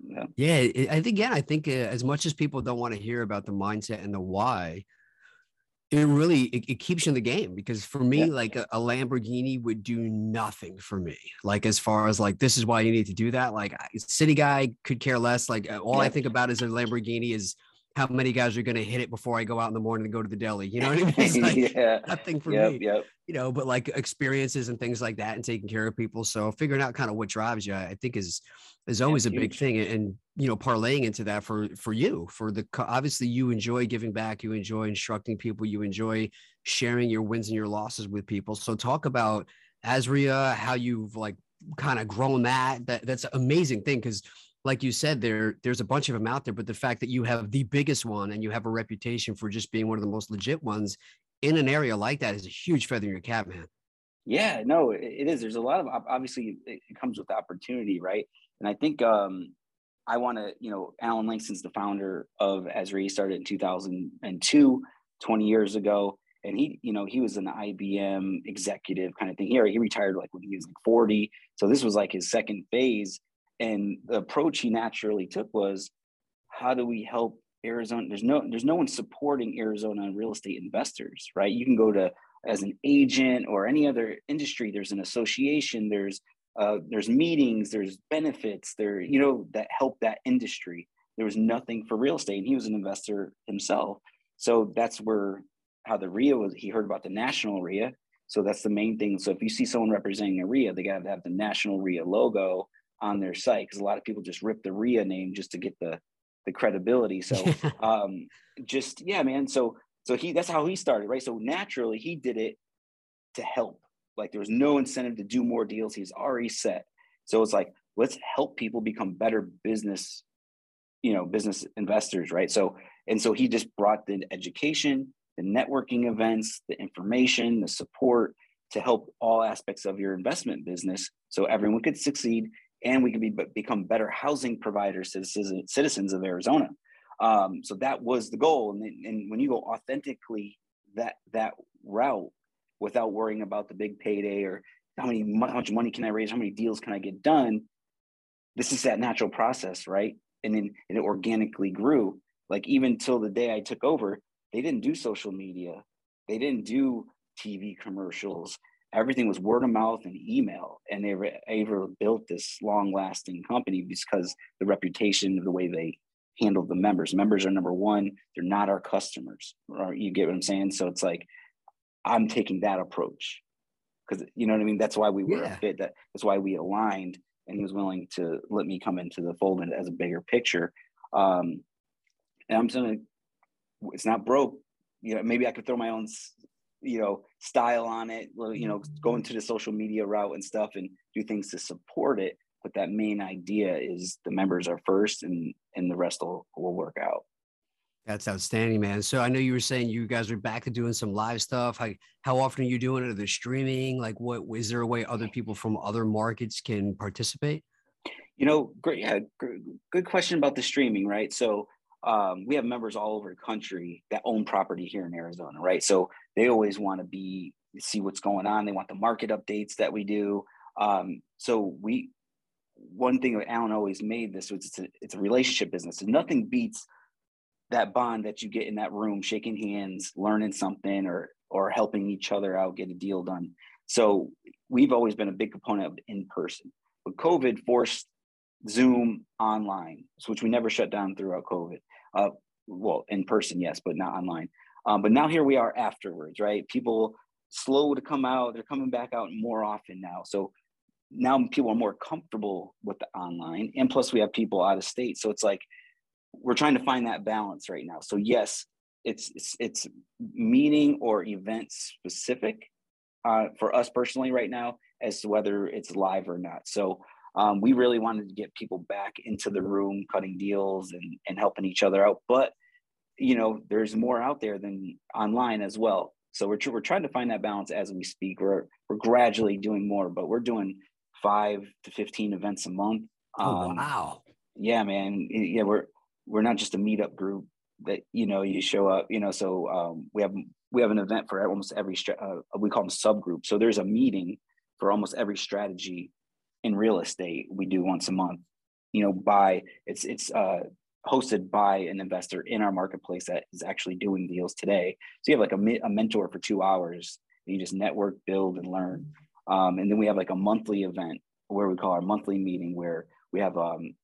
Yeah. yeah, I think yeah, I think uh, as much as people don't want to hear about the mindset and the why, it really it, it, keeps you in the game because for me yeah. like a, a, lamborghini would do nothing for me like as far as like this is why you need to do that like city guy could care less like uh, all yeah. i think about is a lamborghini is how many guys are going to hit it before I go out in the morning and go to the deli. You know what I [laughs] mean? It's [laughs] like yeah. nothing for Yep. me, Yep. you know, but like experiences and things like that and taking care of people. So figuring out kind of what drives you, I think is, is always a big thing. And, you know, parlaying into that for, for you, for the, obviously you enjoy giving back, you enjoy instructing people, you enjoy sharing your wins and your losses with people. So talk about AZREIA, how you've like kind of grown that, that that's an amazing thing. Cause like you said, there there's a bunch of them out there, but the fact that you have the biggest one and you have a reputation for just being one of the most legit ones in an area like that is a huge feather in your cap, man. Yeah, no, it, is. There's a lot of obviously it, comes with opportunity, right? And I think um, I want to, you know, Alan Langston's the founder of. He started in 2002, 20 years ago, and he, you know, he was an IBM executive kind of thing. Here, he retired like when he was like 40, so this was like his second phase. And the approach he naturally took was, how do we help Arizona? There's no, there's no one supporting Arizona real estate investors, right? You can go to as an agent or any other industry there's an association there's uh, there's meetings there's benefits there you know that help that industry. There was nothing for real estate and he was an investor himself. So that's where how the REIA was he heard about the national REIA so that's the main thing. So if you see someone representing a REIA they got to have the national REIA logo on their site because a lot of people just rip the REIA name just to get the the credibility. So [laughs] um just yeah man. So so he that's how he started right? So naturally he did it to help. Like there was no incentive to do more deals. He's already set. So it's like let's help people become better business you know business investors right? So and so he just brought the education the networking events the information the support to help all aspects of your investment business so everyone could succeed and we could be become better housing providers citizens, citizens of arizona um, so that was the goal. And, and when you go authentically that that route without worrying about the big payday or how many how much money can I raise, how many deals can I get done, this is that natural process, right? And then and it organically grew. Like even till the day I took over, they didn't do social media, they didn't do TV commercials. Everything was word of mouth and email, and they were able to build this long-lasting company because the reputation of the way they handle the members. Members are number one. They're not our customers. You get what I'm saying? So it's like I'm taking that approach because you know what I mean. That's why we were Yeah. a fit. That that's why we aligned, and he was willing to let me come into the fold and as a bigger picture. Um, and I'm gonna. It's not broke. You know, maybe I could throw my own, you know, style on it. You know, mm-hmm. go into the social media route and stuff, and do things to support it but that main idea is the members are first and and the rest will, will work out That's outstanding, man. So I know you were saying you guys are back to doing some live stuff. How, how often are you doing it? Are they streaming? Like, what is there a way other people from other markets can participate? you know great yeah good question about the streaming right so um, we have members all over the country that own property here in arizona right? So they always want to be see what's going on. They want the market updates that we do. Um, so we one thing that alan always made this was it's a, it's a relationship business. And nothing beats that bond that you get in that room shaking hands learning something or or helping each other out get a deal done. So we've always been a big component of in person but covid forced zoom online which we never shut down throughout covid uh, well in person yes but not online. Um, but now here we are afterwards right? People slow to come out. They're coming back out more often now. So now people are more comfortable with the online and plus we have people out of state. So it's like we're trying to find that balance right now. So yes it's it's, it's meeting or event specific uh, for us personally right now as to whether it's live or not. So um, we really wanted to get people back into the room cutting deals and, and helping each other out but you know there's more out there than online as well. So we're, we're trying to find that balance as we speak. We're, we're gradually doing more but we're doing five to 15 events a month. Oh, Um, wow. yeah man. Yeah we're we're not just a meetup group that you know you show up you know so um, we have we have an event for almost every stra- uh, we call them subgroup so there's a meeting for almost every strategy in real estate we do once a month you know by it's it's uh hosted by an investor in our marketplace that is actually doing deals today so you have like a, a mentor for two hours you just network build and learn um, and then we have like a monthly event where we call our monthly meeting where we have um,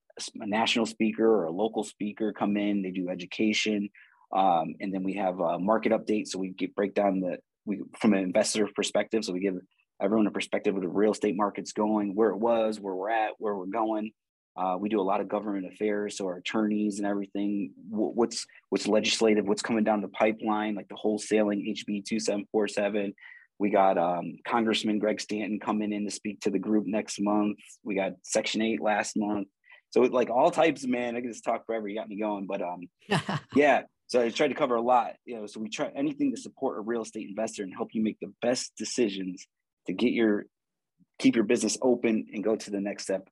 a national speaker or a local speaker come in. They do education, um, and then we have a market update. So we get break down the we from an investor perspective. So we give everyone a perspective of the real estate market's going, where it was, where we're at, where we're going. Uh, we do a lot of government affairs, so our attorneys and everything. What's what's legislative? What's coming down the pipeline, like the wholesaling HB two seven four seven. We got um, Congressman Greg Stanton coming in to speak to the group next month. We got Section Eight last month. So like all types, of man. I can just talk forever. You got me going, but um, [laughs] yeah. So I tried to cover a lot. You know, so we try anything to support a real estate investor and help you make the best decisions to get your keep your business open and go to the next step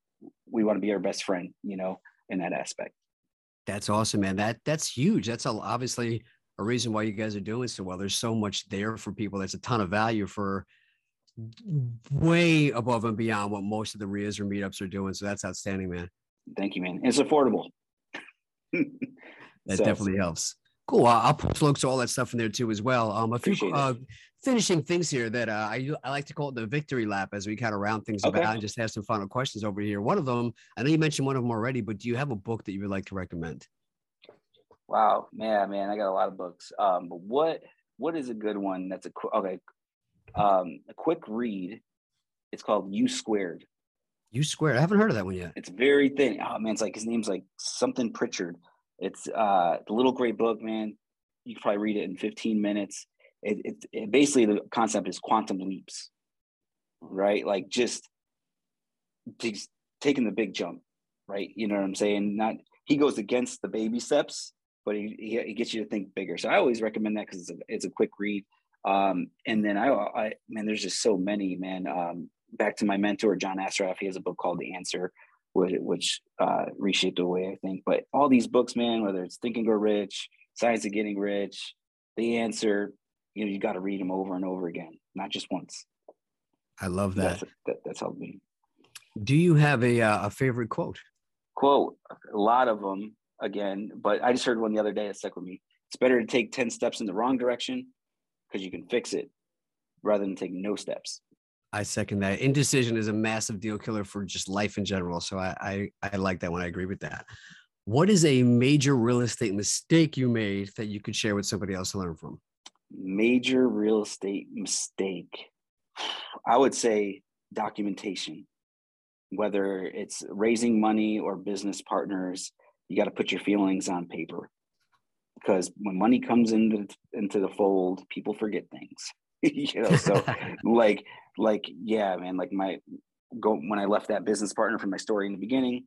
we want to be our best friend, you know, in that aspect. That's awesome, man. That that's huge. That's a, obviously a reason why you guys are doing so well. There's so much there for people. That's a ton of value for way above and beyond what most of the REIAs or meetups are doing. So that's outstanding, man. Thank you, man. It's affordable. [laughs] that so, definitely helps. Cool. I'll post links to all that stuff in there too as well. Um, a few uh, finishing things here that uh, I I like to call it the victory lap as we kind of round things okay. about and just have some final questions over here. One of them, I know you mentioned one of them already, but do you have a book that you would like to recommend? Wow, man, man, I got a lot of books. Um, but what what is a good one? That's a okay, um, a quick read. It's called U Squared. U Squared. I haven't heard of that one yet. It's very thin. Oh man, it's like his name's like something Pritchard. It's uh, the little great book, man. You can probably read it in 15 minutes it, it, it basically the concept is quantum leaps, right? Like just, just taking the big jump, right? You know what I'm saying? Not he goes against the baby steps, but he, he, he gets you to think bigger. So I always recommend that because it's a, it's a quick read. Um, and then I, I, man, there's just so many, man. Um, back to my mentor, John Assaraf, he has a book called The Answer, which, which uh, reshaped the way I think. But all these books, man, whether it's Think and Grow Rich, Science of Getting Rich, The Answer, you know you got to read them over and over again not just once i love that, that's, that, that's helped me do you have a, uh, a favorite quote quote a lot of them again but i just heard one the other day that stuck with me it's better to take 10 steps in the wrong direction because you can fix it rather than take no steps I second that. Indecision is a massive deal killer for just life in general. So I, I, I like that one. I agree with that. What is a major real estate mistake you made that you could share with somebody else to learn from? Major real estate mistake i would say documentation. Whether it's raising money or business partners you got to put your feelings on paper. Because when money comes into into the fold people forget things [laughs] you know so [laughs] like like yeah man like my go when i left that business partner from my story in the beginning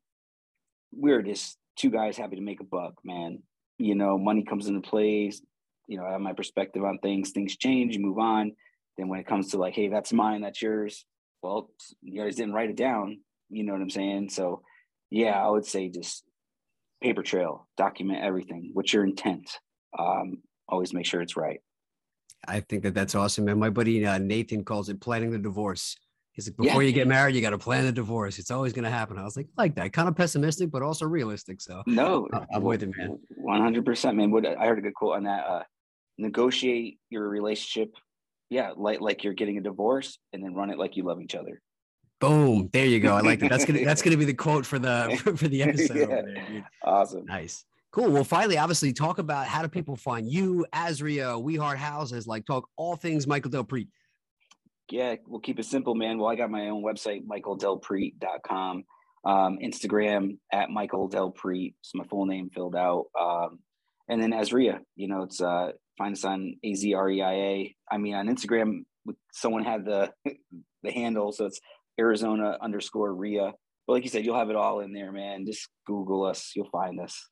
we were just two guys happy to make a buck man. You know money comes into place you know, I have my perspective on things. Things change, you move on. Then when it comes to like, hey, that's mine, that's yours. Well, you guys didn't write it down. You know what I'm saying? So, yeah, I would say just paper trail, document everything. What's your intent? Um, always make sure it's right. I think that that's awesome, man. My buddy uh, Nathan calls it planning the divorce. He's like, before yeah. you get married, you got to plan the divorce. It's always going to happen. I was like, like that, kind of pessimistic, but also realistic. So no, I'm with it, man. One hundred percent, man. What I heard a good quote on that. Uh, negotiate your relationship yeah like like you're getting a divorce and then run it like you love each other. Boom. There you go. I like that. That's gonna that's gonna be the [laughs] quote for the [laughs] for the episode yeah. there, awesome. Nice. Cool. Well finally obviously talk about how do people find you AZREIA we heart houses like talk all things Michael Del Prete. Yeah we'll keep it simple man. Well i got my own website michaeldelprete.com um, instagram at Michael Del Prete. It's my full name filled out. Um, and then AZREIA you know it's uh Find us on AZREIA. I mean, on Instagram, someone had the [laughs] the handle, so it's Arizona underscore REIA. But like you said, you'll have it all in there, man. Just Google us, you'll find us.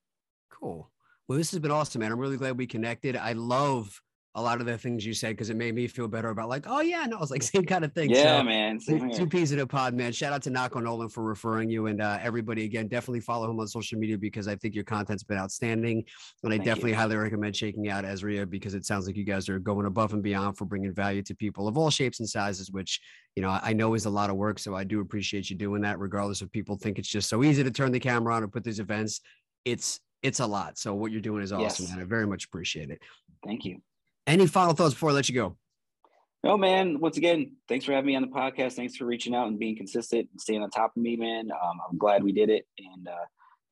Cool. Well, this has been awesome, man. I'm really glad we connected. I love a lot of the things you said because it made me feel better about like, oh yeah, no, it's [laughs] like same kind of thing. Yeah, so, man. Two peas in a pod, man. Shout out to Naco Nolan for referring you and uh, everybody again. Definitely follow him on social media because I think your content's been outstanding, and I Thank definitely you. highly recommend checking out AZREIA because it sounds like you guys are going above and beyond for bringing value to people of all shapes and sizes, which you know I know is a lot of work. So I do appreciate you doing that, regardless of people think it's just so easy to turn the camera on and put these events. It's it's a lot. So what you're doing is awesome, yes. and I very much appreciate it. Thank you. Any final thoughts before I let you go? No, man. Once again, thanks for having me on the podcast. Thanks for reaching out and being consistent and staying on top of me, man. Um, I'm glad we did it. And uh,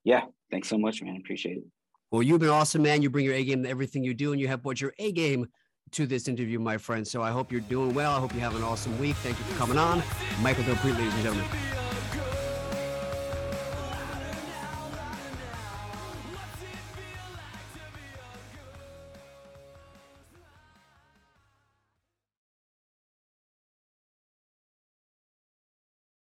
Yeah, thanks so much, man. Appreciate it. Well, you've been awesome, man. You bring your A game to everything you do, and you have brought your A game to this interview, my friend. So I hope you're doing well. I hope you have an awesome week. Thank you for coming on. Michael Del Prete, ladies and gentlemen.